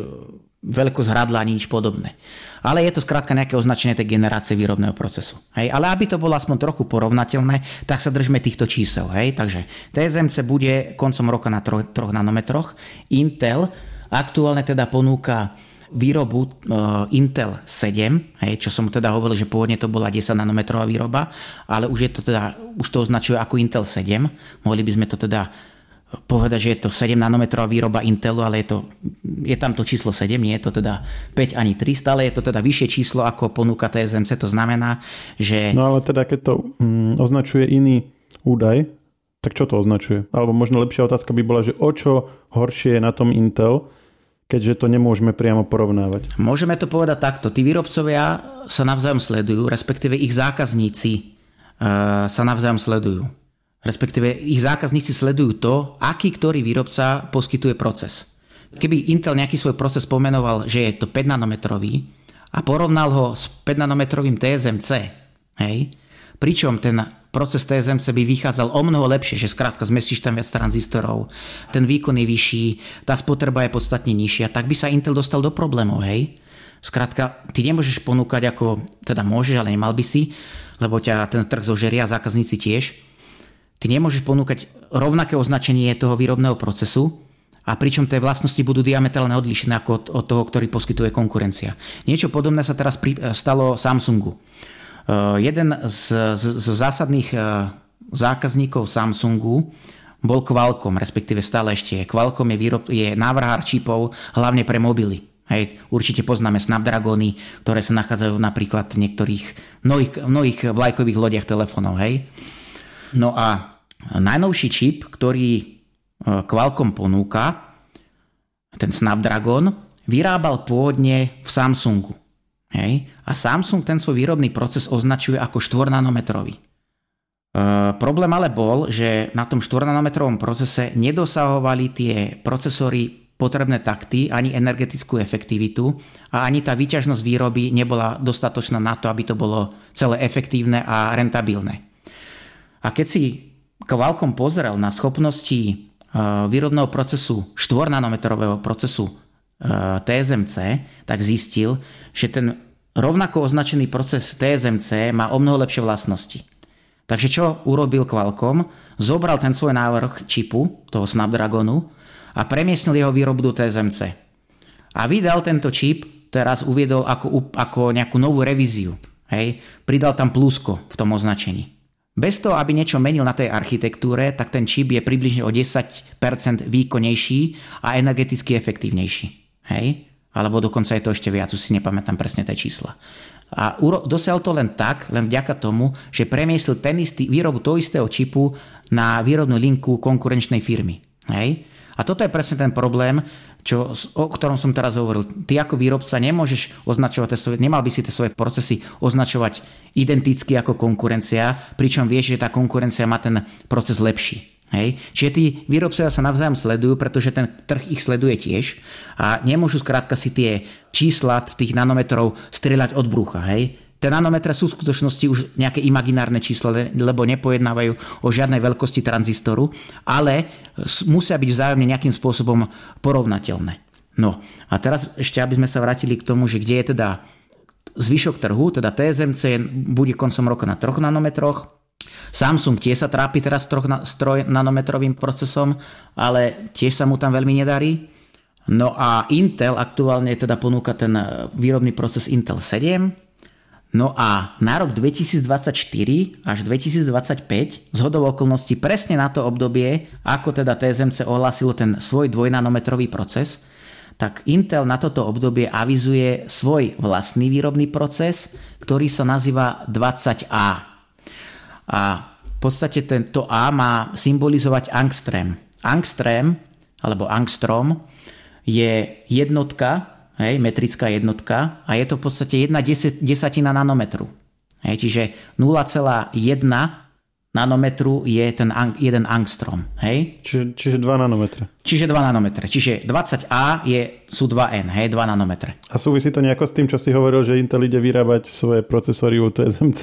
veľkosť hradla ani nič podobné. Ale je to skrátka nejaké označenie tej generácie výrobného procesu. Hej. Ale aby to bolo aspoň trochu porovnateľné, tak sa držme týchto čísel. Hej. Takže TSMC bude koncom roka na 3, 3 nanometroch. Intel aktuálne teda ponúka výrobu uh, Intel 7, hej, čo som teda hovoril, že pôvodne to bola 10 nanometrová výroba, ale už je to teda, už to označuje ako Intel 7. Mohli by sme to teda povedať, že je to 7 nanometrová výroba Intelu, ale je, to, je tam to číslo 7, nie je to teda 5 ani 3, stále je to teda vyššie číslo ako ponúka TSMC, to znamená, že... No ale teda keď to mm, označuje iný údaj, tak čo to označuje? Alebo možno lepšia otázka by bola, že o čo horšie je na tom Intel, keďže to nemôžeme priamo porovnávať. Môžeme to povedať takto. Tí výrobcovia sa navzájom sledujú, respektíve ich zákazníci e, sa navzájom sledujú. Respektíve ich zákazníci sledujú to, aký ktorý výrobca poskytuje proces. Keby Intel nejaký svoj proces pomenoval, že je to 5 nanometrový a porovnal ho s 5 nanometrovým TSMC, hej, pričom ten proces TSMC by vychádzal o mnoho lepšie, že skrátka zmestíš tam viac tranzistorov, ten výkon je vyšší, tá spotreba je podstatne nižšia, tak by sa Intel dostal do problémov, hej? Skrátka, ty nemôžeš ponúkať ako, teda môžeš, ale nemal by si, lebo ťa ten trh zožeria zákazníci tiež. Ty nemôžeš ponúkať rovnaké označenie toho výrobného procesu, a pričom tie vlastnosti budú diametrálne odlišné ako od, od toho, ktorý poskytuje konkurencia. Niečo podobné sa teraz pri, stalo Samsungu. Eh, jeden z, z, z zásadných eh, zákazníkov Samsungu bol Qualcomm, respektíve stále ešte je. Qualcomm je, výrob, je návrhár čipov hlavne pre mobily. Hej, určite poznáme Snapdragony, ktoré sa nachádzajú napríklad v niektorých mnohých, mnohých vlajkových lodiach telefónov. Hej. No a najnovší čip, ktorý eh, Qualcomm ponúka, ten Snapdragon, vyrábal pôvodne v Samsungu. Hej? A Samsung ten svoj výrobný proces označuje ako 4 nanometrový. problém ale bol, že na tom 4 nanometrovom procese nedosahovali tie procesory potrebné takty, ani energetickú efektivitu a ani tá výťažnosť výroby nebola dostatočná na to, aby to bolo celé efektívne a rentabilné. A keď si Qualcomm pozrel na schopnosti e, výrobného procesu 4 nanometrového procesu e, TSMC, tak zistil, že ten rovnako označený proces TSMC má o mnoho lepšie vlastnosti. Takže čo urobil Qualcomm? Zobral ten svoj návrh čipu, toho Snapdragonu, a premiestnil jeho výrobu do TSMC. A vydal tento čip, teraz uviedol ako, ako nejakú novú revíziu. Hej? Pridal tam plusko v tom označení. Bez toho, aby niečo menil na tej architektúre, tak ten čip je približne o 10% výkonnejší a energeticky efektívnejší. Hej? Alebo dokonca je to ešte viac, už si nepamätám presne tie čísla. A dosiahol to len tak, len vďaka tomu, že premiesil ten istý, výrobu toho istého čipu na výrobnú linku konkurenčnej firmy. Hej? A toto je presne ten problém, čo, o ktorom som teraz hovoril. Ty ako výrobca nemôžeš označovať svoje, nemal by si tie svoje procesy označovať identicky ako konkurencia, pričom vieš, že tá konkurencia má ten proces lepší. Hej. Čiže tí výrobcovia sa navzájom sledujú, pretože ten trh ich sleduje tiež a nemôžu skrátka si tie čísla v tých nanometrov strieľať od brucha. Hej. Tie nanometre sú v skutočnosti už nejaké imaginárne číslo, lebo nepojednávajú o žiadnej veľkosti tranzistoru, ale musia byť vzájomne nejakým spôsobom porovnateľné. No a teraz ešte, aby sme sa vrátili k tomu, že kde je teda zvyšok trhu, teda TSMC bude koncom roka na 3 nanometroch, Samsung tiež sa trápi teraz s 3 nanometrovým procesom, ale tiež sa mu tam veľmi nedarí. No a Intel aktuálne teda ponúka ten výrobný proces Intel 7, No a na rok 2024 až 2025 z okolností presne na to obdobie, ako teda TSMC ohlásilo ten svoj dvojnanometrový proces, tak Intel na toto obdobie avizuje svoj vlastný výrobný proces, ktorý sa nazýva 20A. A v podstate tento A má symbolizovať angstrem. Angstrem, alebo angstrom, je jednotka, hej, metrická jednotka a je to v podstate jedna desatina nanometru. Hej, čiže 0,1 nanometru je ten jeden angstrom. Hej? Čiže, čiže 2 nanometre. Čiže 2 nanometre. Čiže 20A je, sú 2N, hej, 2 nanometre. A súvisí to nejako s tým, čo si hovoril, že Intel ide vyrábať svoje procesory u TSMC?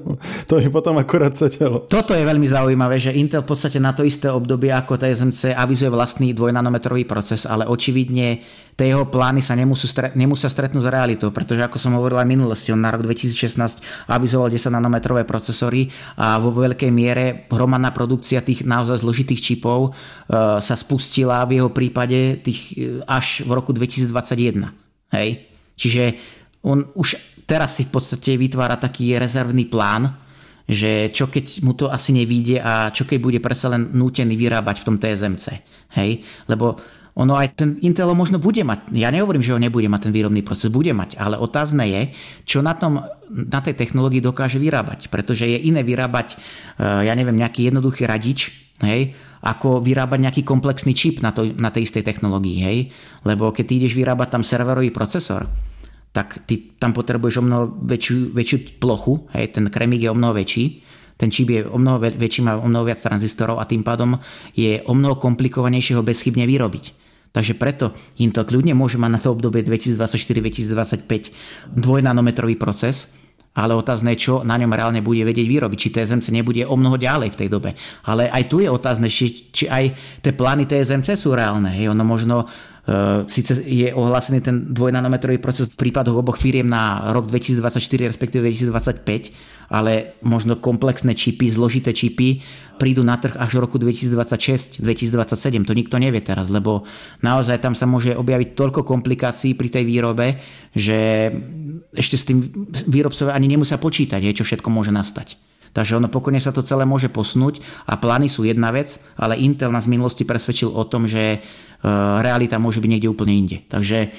to je potom akurát telo. Toto je veľmi zaujímavé, že Intel v podstate na to isté obdobie ako TSMC avizuje vlastný dvojnanometrový proces, ale očividne tie jeho plány sa nemusú, nemusia stretnúť s realitou, pretože ako som hovoril aj minulosti, on na rok 2016 avizoval 10 nanometrové procesory a vo veľkej miere hromadná produkcia tých naozaj zložitých čipov uh, sa spustila v jeho prípade tých, e, až v roku 2021. Hej? Čiže on už teraz si v podstate vytvára taký rezervný plán, že čo keď mu to asi nevíde a čo keď bude predsa len nútený vyrábať v tom TSMC. Hej? Lebo ono aj ten Intel možno bude mať, ja nehovorím, že ho nebude mať ten výrobný proces, bude mať, ale otázne je, čo na, tom, na tej technológii dokáže vyrábať, pretože je iné vyrábať, e, ja neviem, nejaký jednoduchý radič, hej, ako vyrábať nejaký komplexný čip na, to, na tej istej technológii. Hej? Lebo keď ty ideš vyrábať tam serverový procesor, tak ty tam potrebuješ o mnoho väčšiu, väčšiu plochu, hej? ten kremík je o mnoho väčší, ten čip je o mnoho väčší, má o mnoho viac tranzistorov a tým pádom je o mnoho komplikovanejšie ho bezchybne vyrobiť. Takže preto Intel kľudne môže mať na to obdobie 2024-2025 dvojnanometrový proces, ale otázne čo na ňom reálne bude vedieť vyrobiť. Či TSMC nebude o mnoho ďalej v tej dobe. Ale aj tu je otázne, či, či aj tie plány TSMC sú reálne. Hej, ono možno Sice je ohlásený ten dvojnanometrový proces v prípadoch oboch firiem na rok 2024, respektíve 2025, ale možno komplexné čipy, zložité čipy prídu na trh až v roku 2026, 2027. To nikto nevie teraz, lebo naozaj tam sa môže objaviť toľko komplikácií pri tej výrobe, že ešte s tým výrobcovia ani nemusia počítať, čo všetko môže nastať. Takže ono pokojne sa to celé môže posnúť a plány sú jedna vec, ale Intel nás v minulosti presvedčil o tom, že e, realita môže byť niekde úplne inde. Takže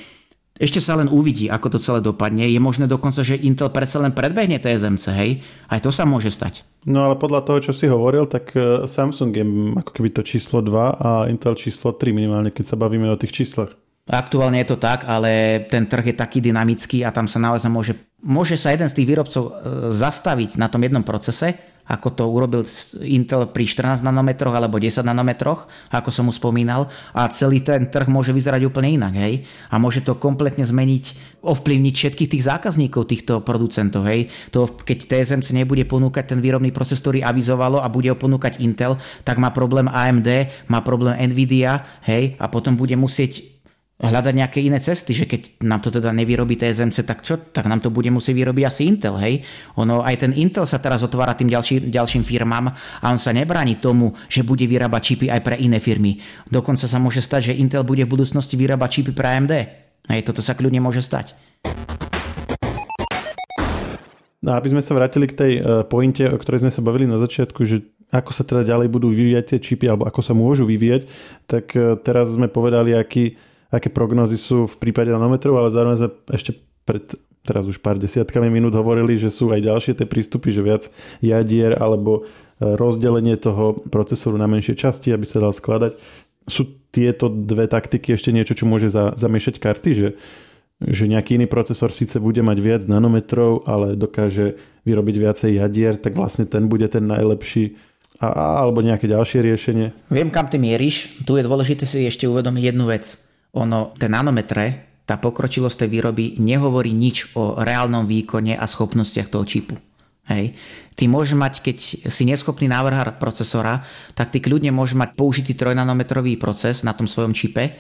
ešte sa len uvidí, ako to celé dopadne. Je možné dokonca, že Intel predsa len predbehne TSMC, hej? Aj to sa môže stať. No ale podľa toho, čo si hovoril, tak e, Samsung je ako keby to číslo 2 a Intel číslo 3 minimálne, keď sa bavíme o tých číslach. Aktuálne je to tak, ale ten trh je taký dynamický a tam sa naozaj môže môže sa jeden z tých výrobcov e, zastaviť na tom jednom procese, ako to urobil Intel pri 14 nanometroch alebo 10 nanometroch, ako som mu spomínal, a celý ten trh môže vyzerať úplne inak. Hej? A môže to kompletne zmeniť, ovplyvniť všetkých tých zákazníkov týchto producentov. Hej? To, keď TSMC nebude ponúkať ten výrobný proces, ktorý avizovalo a bude ho ponúkať Intel, tak má problém AMD, má problém Nvidia hej? a potom bude musieť hľadať nejaké iné cesty, že keď nám to teda nevyrobí TSMC, tak čo? Tak nám to bude musieť vyrobiť asi Intel, hej? Ono, aj ten Intel sa teraz otvára tým ďalší, ďalším firmám a on sa nebráni tomu, že bude vyrábať čipy aj pre iné firmy. Dokonca sa môže stať, že Intel bude v budúcnosti vyrábať čipy pre AMD. Hej, toto sa kľudne môže stať. No, aby sme sa vrátili k tej uh, pointe, o ktorej sme sa bavili na začiatku, že ako sa teda ďalej budú vyvíjať tie čipy, alebo ako sa môžu vyvíjať, tak uh, teraz sme povedali, aký aké prognozy sú v prípade nanometrov, ale zároveň sme ešte pred teraz už pár desiatkami minút hovorili, že sú aj ďalšie tie prístupy, že viac jadier alebo e, rozdelenie toho procesoru na menšie časti, aby sa dal skladať. Sú tieto dve taktiky ešte niečo, čo môže za, zamiešať karty, že, že nejaký iný procesor síce bude mať viac nanometrov, ale dokáže vyrobiť viacej jadier, tak vlastne ten bude ten najlepší a, alebo nejaké ďalšie riešenie? Viem, kam ty mieríš. Tu je dôležité si ešte uvedomiť jednu vec ono, tie nanometre, tá pokročilosť tej výroby nehovorí nič o reálnom výkone a schopnostiach toho čipu. Hej. Ty môžeš mať, keď si neschopný návrhár procesora, tak ty kľudne môžeš mať použitý trojnanometrový proces na tom svojom čipe,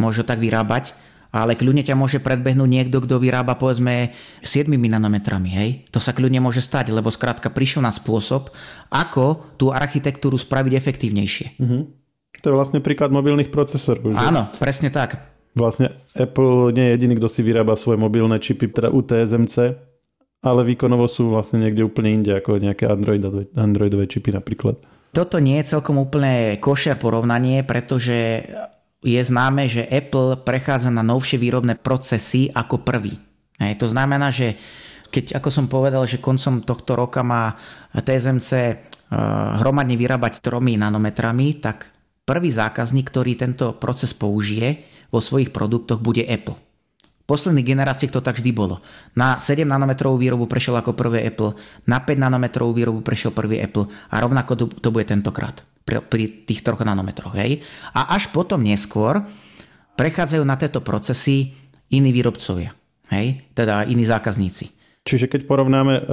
môže tak vyrábať, ale kľudne ťa môže predbehnúť niekto, kto vyrába povedzme 7 nanometrami. Hej. To sa kľudne môže stať, lebo skrátka prišiel na spôsob, ako tú architektúru spraviť efektívnejšie. Uh-huh. To je vlastne príklad mobilných procesorov. Že? Áno, presne tak. Vlastne Apple nie je jediný, kto si vyrába svoje mobilné čipy, teda u TSMC, ale výkonovo sú vlastne niekde úplne inde, ako nejaké Androidové, Androidové čipy napríklad. Toto nie je celkom úplne košer porovnanie, pretože je známe, že Apple prechádza na novšie výrobné procesy ako prvý. Hej, to znamená, že keď, ako som povedal, že koncom tohto roka má TSMC eh, hromadne vyrábať 3 nanometrami, tak Prvý zákazník, ktorý tento proces použije vo svojich produktoch, bude Apple. V posledných generáciách to tak vždy bolo. Na 7 nanometrovú výrobu prešiel ako prvý Apple, na 5 nanometrovú výrobu prešiel prvý Apple a rovnako to, to bude tentokrát pri, pri tých 3 nanometroch. Hej? A až potom neskôr prechádzajú na tieto procesy iní výrobcovia, hej? teda iní zákazníci. Čiže keď porovnáme uh,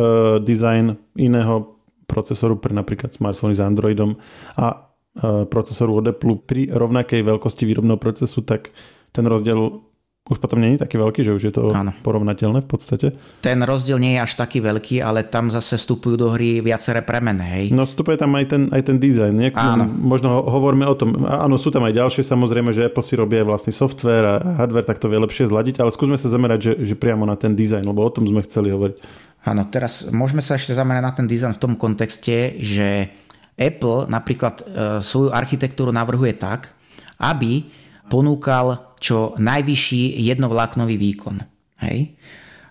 dizajn iného procesoru pre napríklad smartfóny s Androidom a procesoru od Apple pri rovnakej veľkosti výrobného procesu, tak ten rozdiel už potom je taký veľký, že už je to Áno. porovnateľné v podstate. Ten rozdiel nie je až taký veľký, ale tam zase vstupujú do hry viaceré premeny. Hej. No vstupuje tam aj ten, aj ten dizajn. Áno. Možno hovoríme o tom. Áno, sú tam aj ďalšie, samozrejme, že Apple si robí aj vlastný software a hardware, tak to vie lepšie zladiť, ale skúsme sa zamerať, že, že priamo na ten dizajn, lebo o tom sme chceli hovoriť. Áno, teraz môžeme sa ešte zamerať na ten dizajn v tom kontexte, že Apple napríklad e, svoju architektúru navrhuje tak, aby ponúkal čo najvyšší jednovláknový výkon. Hej?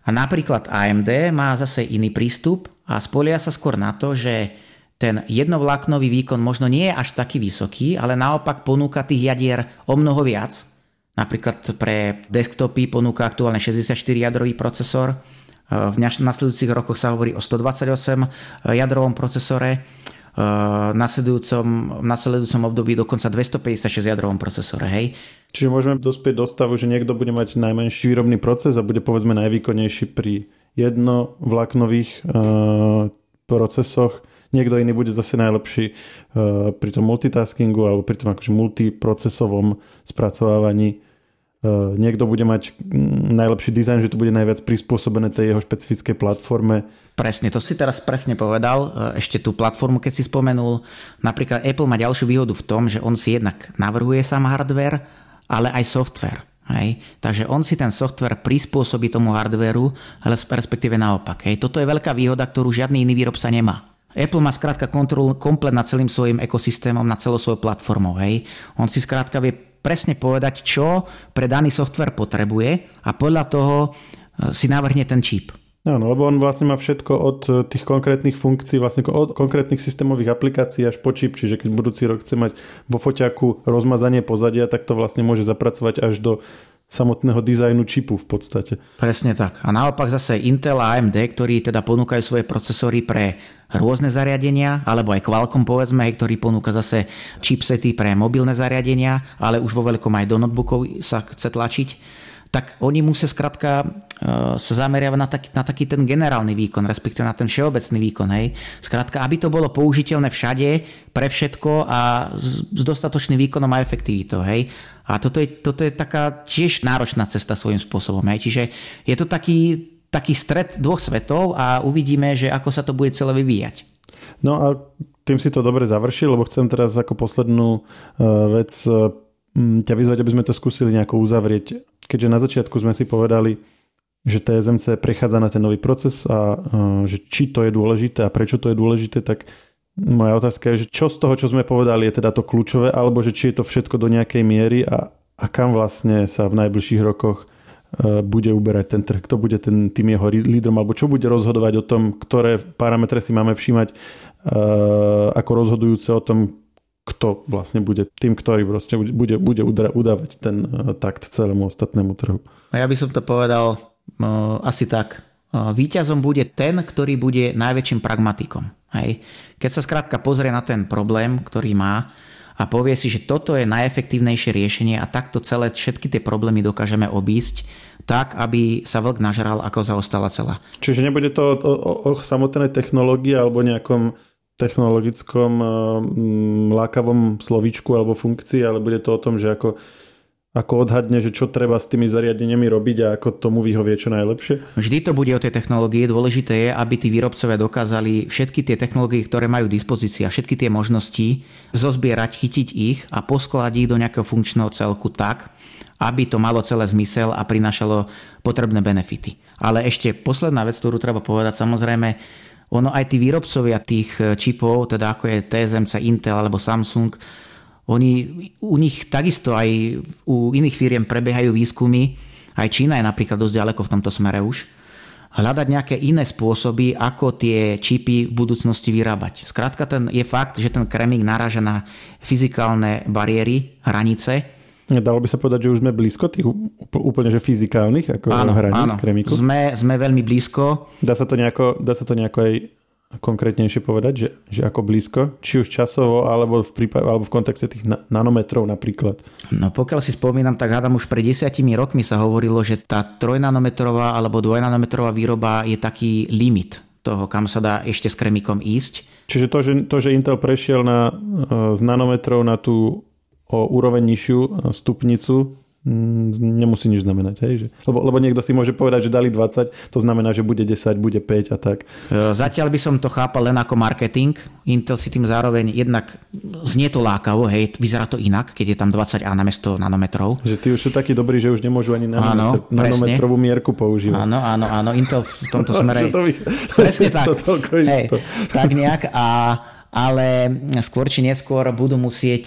A napríklad AMD má zase iný prístup a spolia sa skôr na to, že ten jednovláknový výkon možno nie je až taký vysoký, ale naopak ponúka tých jadier o mnoho viac. Napríklad pre desktopy ponúka aktuálne 64-jadrový procesor, v nasledujúcich rokoch sa hovorí o 128 jadrovom procesore nasledujúcom, nasledujúcom období dokonca 256 jadrovom procesore. Hej. Čiže môžeme dospieť do stavu, že niekto bude mať najmenší výrobný proces a bude povedzme najvýkonnejší pri jednovlaknových uh, procesoch, niekto iný bude zase najlepší uh, pri tom multitaskingu alebo pri tom akože multiprocesovom spracovávaní niekto bude mať mm, najlepší dizajn, že to bude najviac prispôsobené tej jeho špecifickej platforme. Presne, to si teraz presne povedal. E, ešte tú platformu, keď si spomenul. Napríklad Apple má ďalšiu výhodu v tom, že on si jednak navrhuje sám hardware, ale aj software. Hej. Takže on si ten software prispôsobí tomu hardwareu, ale respektíve naopak. Hej. Toto je veľká výhoda, ktorú žiadny iný výrobca nemá. Apple má skrátka kontrolu komplet nad celým svojim ekosystémom, nad celou svojou platformou. Hej. On si skrátka vie presne povedať, čo pre daný software potrebuje a podľa toho e, si navrhne ten čip. Áno, lebo on vlastne má všetko od e, tých konkrétnych funkcií, vlastne od konkrétnych systémových aplikácií až po čip, čiže keď budúci rok chce mať vo foťaku rozmazanie pozadia, tak to vlastne môže zapracovať až do samotného dizajnu čipu v podstate. Presne tak. A naopak zase Intel a AMD, ktorí teda ponúkajú svoje procesory pre rôzne zariadenia, alebo aj Qualcomm povedzme, ktorý ponúka zase chipsety pre mobilné zariadenia, ale už vo veľkom aj do notebookov sa chce tlačiť tak oni musia skrátka e, sa zameriavať na taký, na taký ten generálny výkon, respektíve na ten všeobecný výkon. Hej. Skrátka, aby to bolo použiteľné všade, pre všetko a s, s dostatočným výkonom a efektivitou. Hej. A toto je, toto je taká tiež náročná cesta svojím spôsobom. Hej. Čiže je to taký, taký stred dvoch svetov a uvidíme, že ako sa to bude celé vyvíjať. No a tým si to dobre završil, lebo chcem teraz ako poslednú e, vec e, ťa vyzvať, aby sme to skúsili nejako uzavrieť keďže na začiatku sme si povedali, že TSMC prechádza na ten nový proces a že či to je dôležité a prečo to je dôležité, tak moja otázka je, že čo z toho, čo sme povedali, je teda to kľúčové, alebo že či je to všetko do nejakej miery a, a kam vlastne sa v najbližších rokoch e, bude uberať ten trh, kto bude ten, tým jeho lídrom, alebo čo bude rozhodovať o tom, ktoré parametre si máme všímať e, ako rozhodujúce o tom, kto vlastne bude tým, ktorý proste bude, bude udávať ten eh, takt celému ostatnému trhu. A ja by som to povedal uh, asi tak. Výťazom bude ten, ktorý bude najväčším pragmatikom. Hej. Keď sa skrátka pozrie na ten problém, ktorý má a povie si, že toto je najefektívnejšie riešenie a takto celé všetky tie problémy dokážeme obísť, tak, aby sa vlk nažral, ako zaostala celá. Čiže nebude to o, o, o samotnej technológii alebo nejakom technologickom eh, mm, lákavom slovíčku alebo funkcii, ale bude to o tom, že ako, ako odhadne, že čo treba s tými zariadeniami robiť a ako tomu vyhovie čo najlepšie? Vždy to bude o tej technológie. Dôležité je, aby tí výrobcovia dokázali všetky tie technológie, ktoré majú v dispozícii a všetky tie možnosti zozbierať, chytiť ich a poskladiť ich do nejakého funkčného celku tak, aby to malo celé zmysel a prinášalo potrebné benefity. Ale ešte posledná vec, ktorú treba povedať, samozrejme, ono aj tí výrobcovia tých čipov, teda ako je TSMC, Intel alebo Samsung, oni, u nich takisto aj u iných firiem prebiehajú výskumy, aj Čína je napríklad dosť ďaleko v tomto smere už, hľadať nejaké iné spôsoby, ako tie čipy v budúcnosti vyrábať. Skrátka ten, je fakt, že ten kremík naráža na fyzikálne bariéry, hranice, Dalo by sa povedať, že už sme blízko tých úplne že fyzikálnych ako áno, hraníc áno. kremiku? Sme, sme veľmi blízko. Dá sa to nejako, dá sa to nejako aj konkrétnejšie povedať, že, že ako blízko? Či už časovo, alebo v, prípade, alebo v kontexte tých nanometrov napríklad? No pokiaľ si spomínam, tak hádam už pred desiatimi rokmi sa hovorilo, že tá trojnanometrová alebo dvojnanometrová výroba je taký limit toho, kam sa dá ešte s kremikom ísť. Čiže to, že, to, že Intel prešiel na, e, z nanometrov na tú o úroveň nižšiu e, stupnicu nemusí nič znamenať. Hej? Že, lebo, lebo niekto si môže povedať, že dali 20, to znamená, že bude 10, bude 5 a tak. E, zatiaľ by som to chápal len ako marketing. Intel si tým zároveň jednak znie to lákavo, hej, vyzerá to inak, keď je tam 20 A mesto nanometrov. Že tí už sú takí dobrí, že už nemôžu ani nanometr, áno, nanometrovú mierku používať. Áno, áno, áno, Intel v tomto smere... to by... presne tak. To hej, tak nejak a ale skôr či neskôr budú musieť,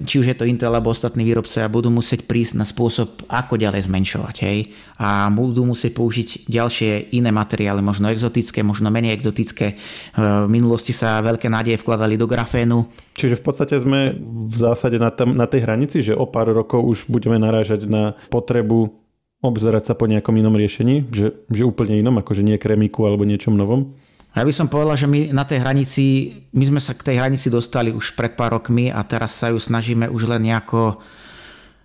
či už je to Intel alebo ostatní výrobcovia, budú musieť prísť na spôsob, ako ďalej zmenšovať. Hej? A budú musieť použiť ďalšie iné materiály, možno exotické, možno menej exotické. V minulosti sa veľké nádeje vkladali do grafénu. Čiže v podstate sme v zásade na, tam, na tej hranici, že o pár rokov už budeme narážať na potrebu obzerať sa po nejakom inom riešení, že, že úplne inom, akože nie kremiku alebo niečom novom? Ja by som povedal, že my na tej hranici, my sme sa k tej hranici dostali už pred pár rokmi a teraz sa ju snažíme už len nejako,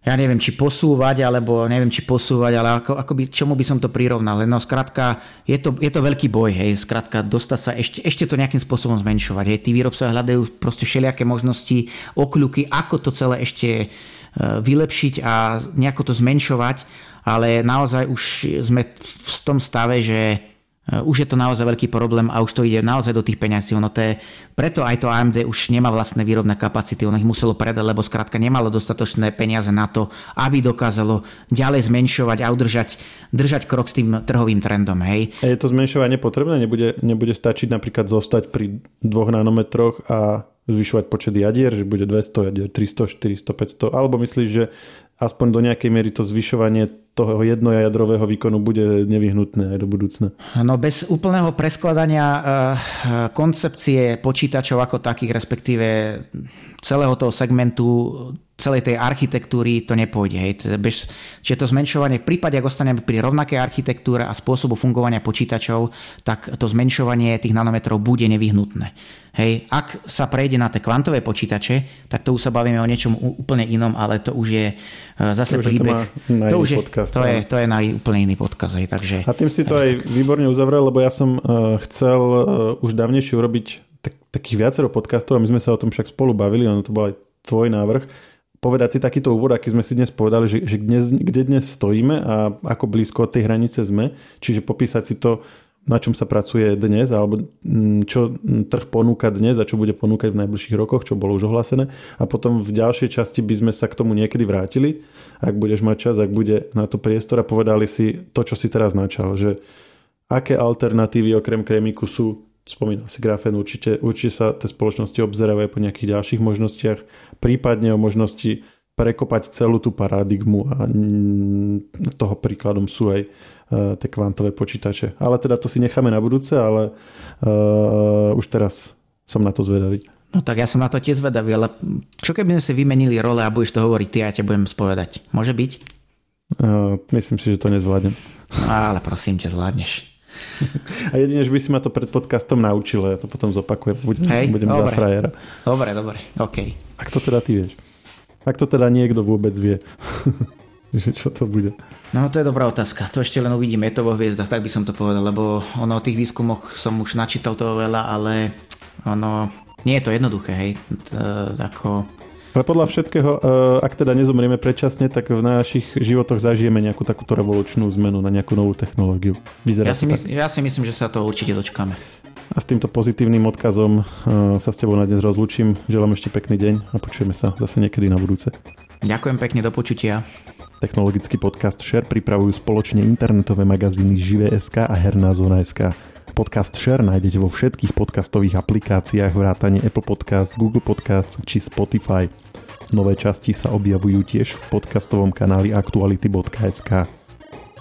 ja neviem, či posúvať, alebo neviem, či posúvať, ale ako, ako by, čomu by som to prirovnal. No skrátka, je to, je to veľký boj, hej, skrátka dostať sa, ešte, ešte to nejakým spôsobom zmenšovať. Hej. Tí výrobcovia hľadajú proste všelijaké možnosti, okľuky, ako to celé ešte e, vylepšiť a nejako to zmenšovať, ale naozaj už sme v tom stave, že už je to naozaj veľký problém a už to ide naozaj do tých peňazí. Ono to je, preto aj to AMD už nemá vlastné výrobné kapacity, ono ich muselo predať, lebo skrátka nemalo dostatočné peniaze na to, aby dokázalo ďalej zmenšovať a udržať držať krok s tým trhovým trendom. Hej. Je to zmenšovanie potrebné? Nebude, nebude stačiť napríklad zostať pri dvoch nanometroch a zvyšovať počet jadier, že bude 200 jadier, 300, 400, 500, alebo myslíš, že aspoň do nejakej miery to zvyšovanie toho jednojadrového výkonu bude nevyhnutné aj do budúcna? No bez úplného preskladania uh, koncepcie počítačov ako takých, respektíve celého toho segmentu celej tej architektúry to nepôjde. Hej. Bež, čiže to zmenšovanie, v prípade, ak ostaneme pri rovnakej architektúre a spôsobu fungovania počítačov, tak to zmenšovanie tých nanometrov bude nevyhnutné. Hej. Ak sa prejde na tie kvantové počítače, tak to už sa bavíme o niečom úplne inom, ale to už je e, zase to príbeh. To, už je, podcast, to, je, to je na úplne iný podkaz. Hej. Takže, a tým si to aj tak. výborne uzavrel, lebo ja som uh, chcel uh, už dávnejšie urobiť tak, takých viacero podcastov a my sme sa o tom však spolu bavili, ono to bol aj tvoj návrh povedať si takýto úvod, aký sme si dnes povedali, že, že dnes, kde dnes stojíme a ako blízko tej hranice sme. Čiže popísať si to, na čom sa pracuje dnes, alebo mm, čo trh ponúka dnes a čo bude ponúkať v najbližších rokoch, čo bolo už ohlásené. A potom v ďalšej časti by sme sa k tomu niekedy vrátili, ak budeš mať čas, ak bude na to priestor a povedali si to, čo si teraz načal, že aké alternatívy okrem kremiku sú spomínal si grafen, určite, určite sa tie spoločnosti obzerajú po nejakých ďalších možnostiach, prípadne o možnosti prekopať celú tú paradigmu a toho príkladom sú aj e, tie kvantové počítače. Ale teda to si necháme na budúce, ale uh, už teraz som na to zvedavý. No tak ja som na to tiež zvedavý, ale čo keby sme si vymenili role a budeš to hovoriť ty a ja ťa budem spovedať? Môže byť? Uh, myslím si, že to nezvládnem. No, ale prosím ťa, zvládneš. A jedine, že by si ma to pred podcastom naučil, ja to potom zopakujem, budem, Hej, budem dobre. za frajera. Dobre, dobre, OK. Ak to teda ty vieš. Ak to teda niekto vôbec vie. že čo to bude. No to je dobrá otázka. To ešte len uvidíme. Je to vo hviezdach, tak by som to povedal, lebo ono o tých výskumoch som už načítal toho veľa, ale ono nie je to jednoduché, hej. To, ako ale podľa všetkého, eh, ak teda nezomrieme predčasne, tak v našich životoch zažijeme nejakú takúto revolučnú zmenu na nejakú novú technológiu. Vyzerá ja, si mysl- ja si myslím, že sa to určite dočkáme. A s týmto pozitívnym odkazom eh, sa s tebou na dnes rozlúčim. Želám ešte pekný deň a počujeme sa zase niekedy na budúce. Ďakujem pekne, do počutia. Technologický podcast Share pripravujú spoločne internetové magazíny Žive.sk a Herná zóna.sk. Podcast Share nájdete vo všetkých podcastových aplikáciách vrátane Apple Podcast, Google Podcast či Spotify. Nové časti sa objavujú tiež v podcastovom kanáli aktuality.sk.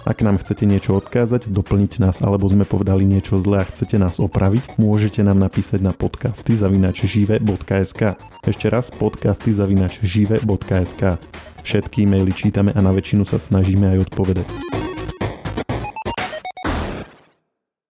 Ak nám chcete niečo odkázať, doplniť nás alebo sme povedali niečo zlé a chcete nás opraviť, môžete nám napísať na podcasty zavinač žive.sk. Ešte raz podcasty zavinač žive.sk. Všetky e-maily čítame a na väčšinu sa snažíme aj odpovedať.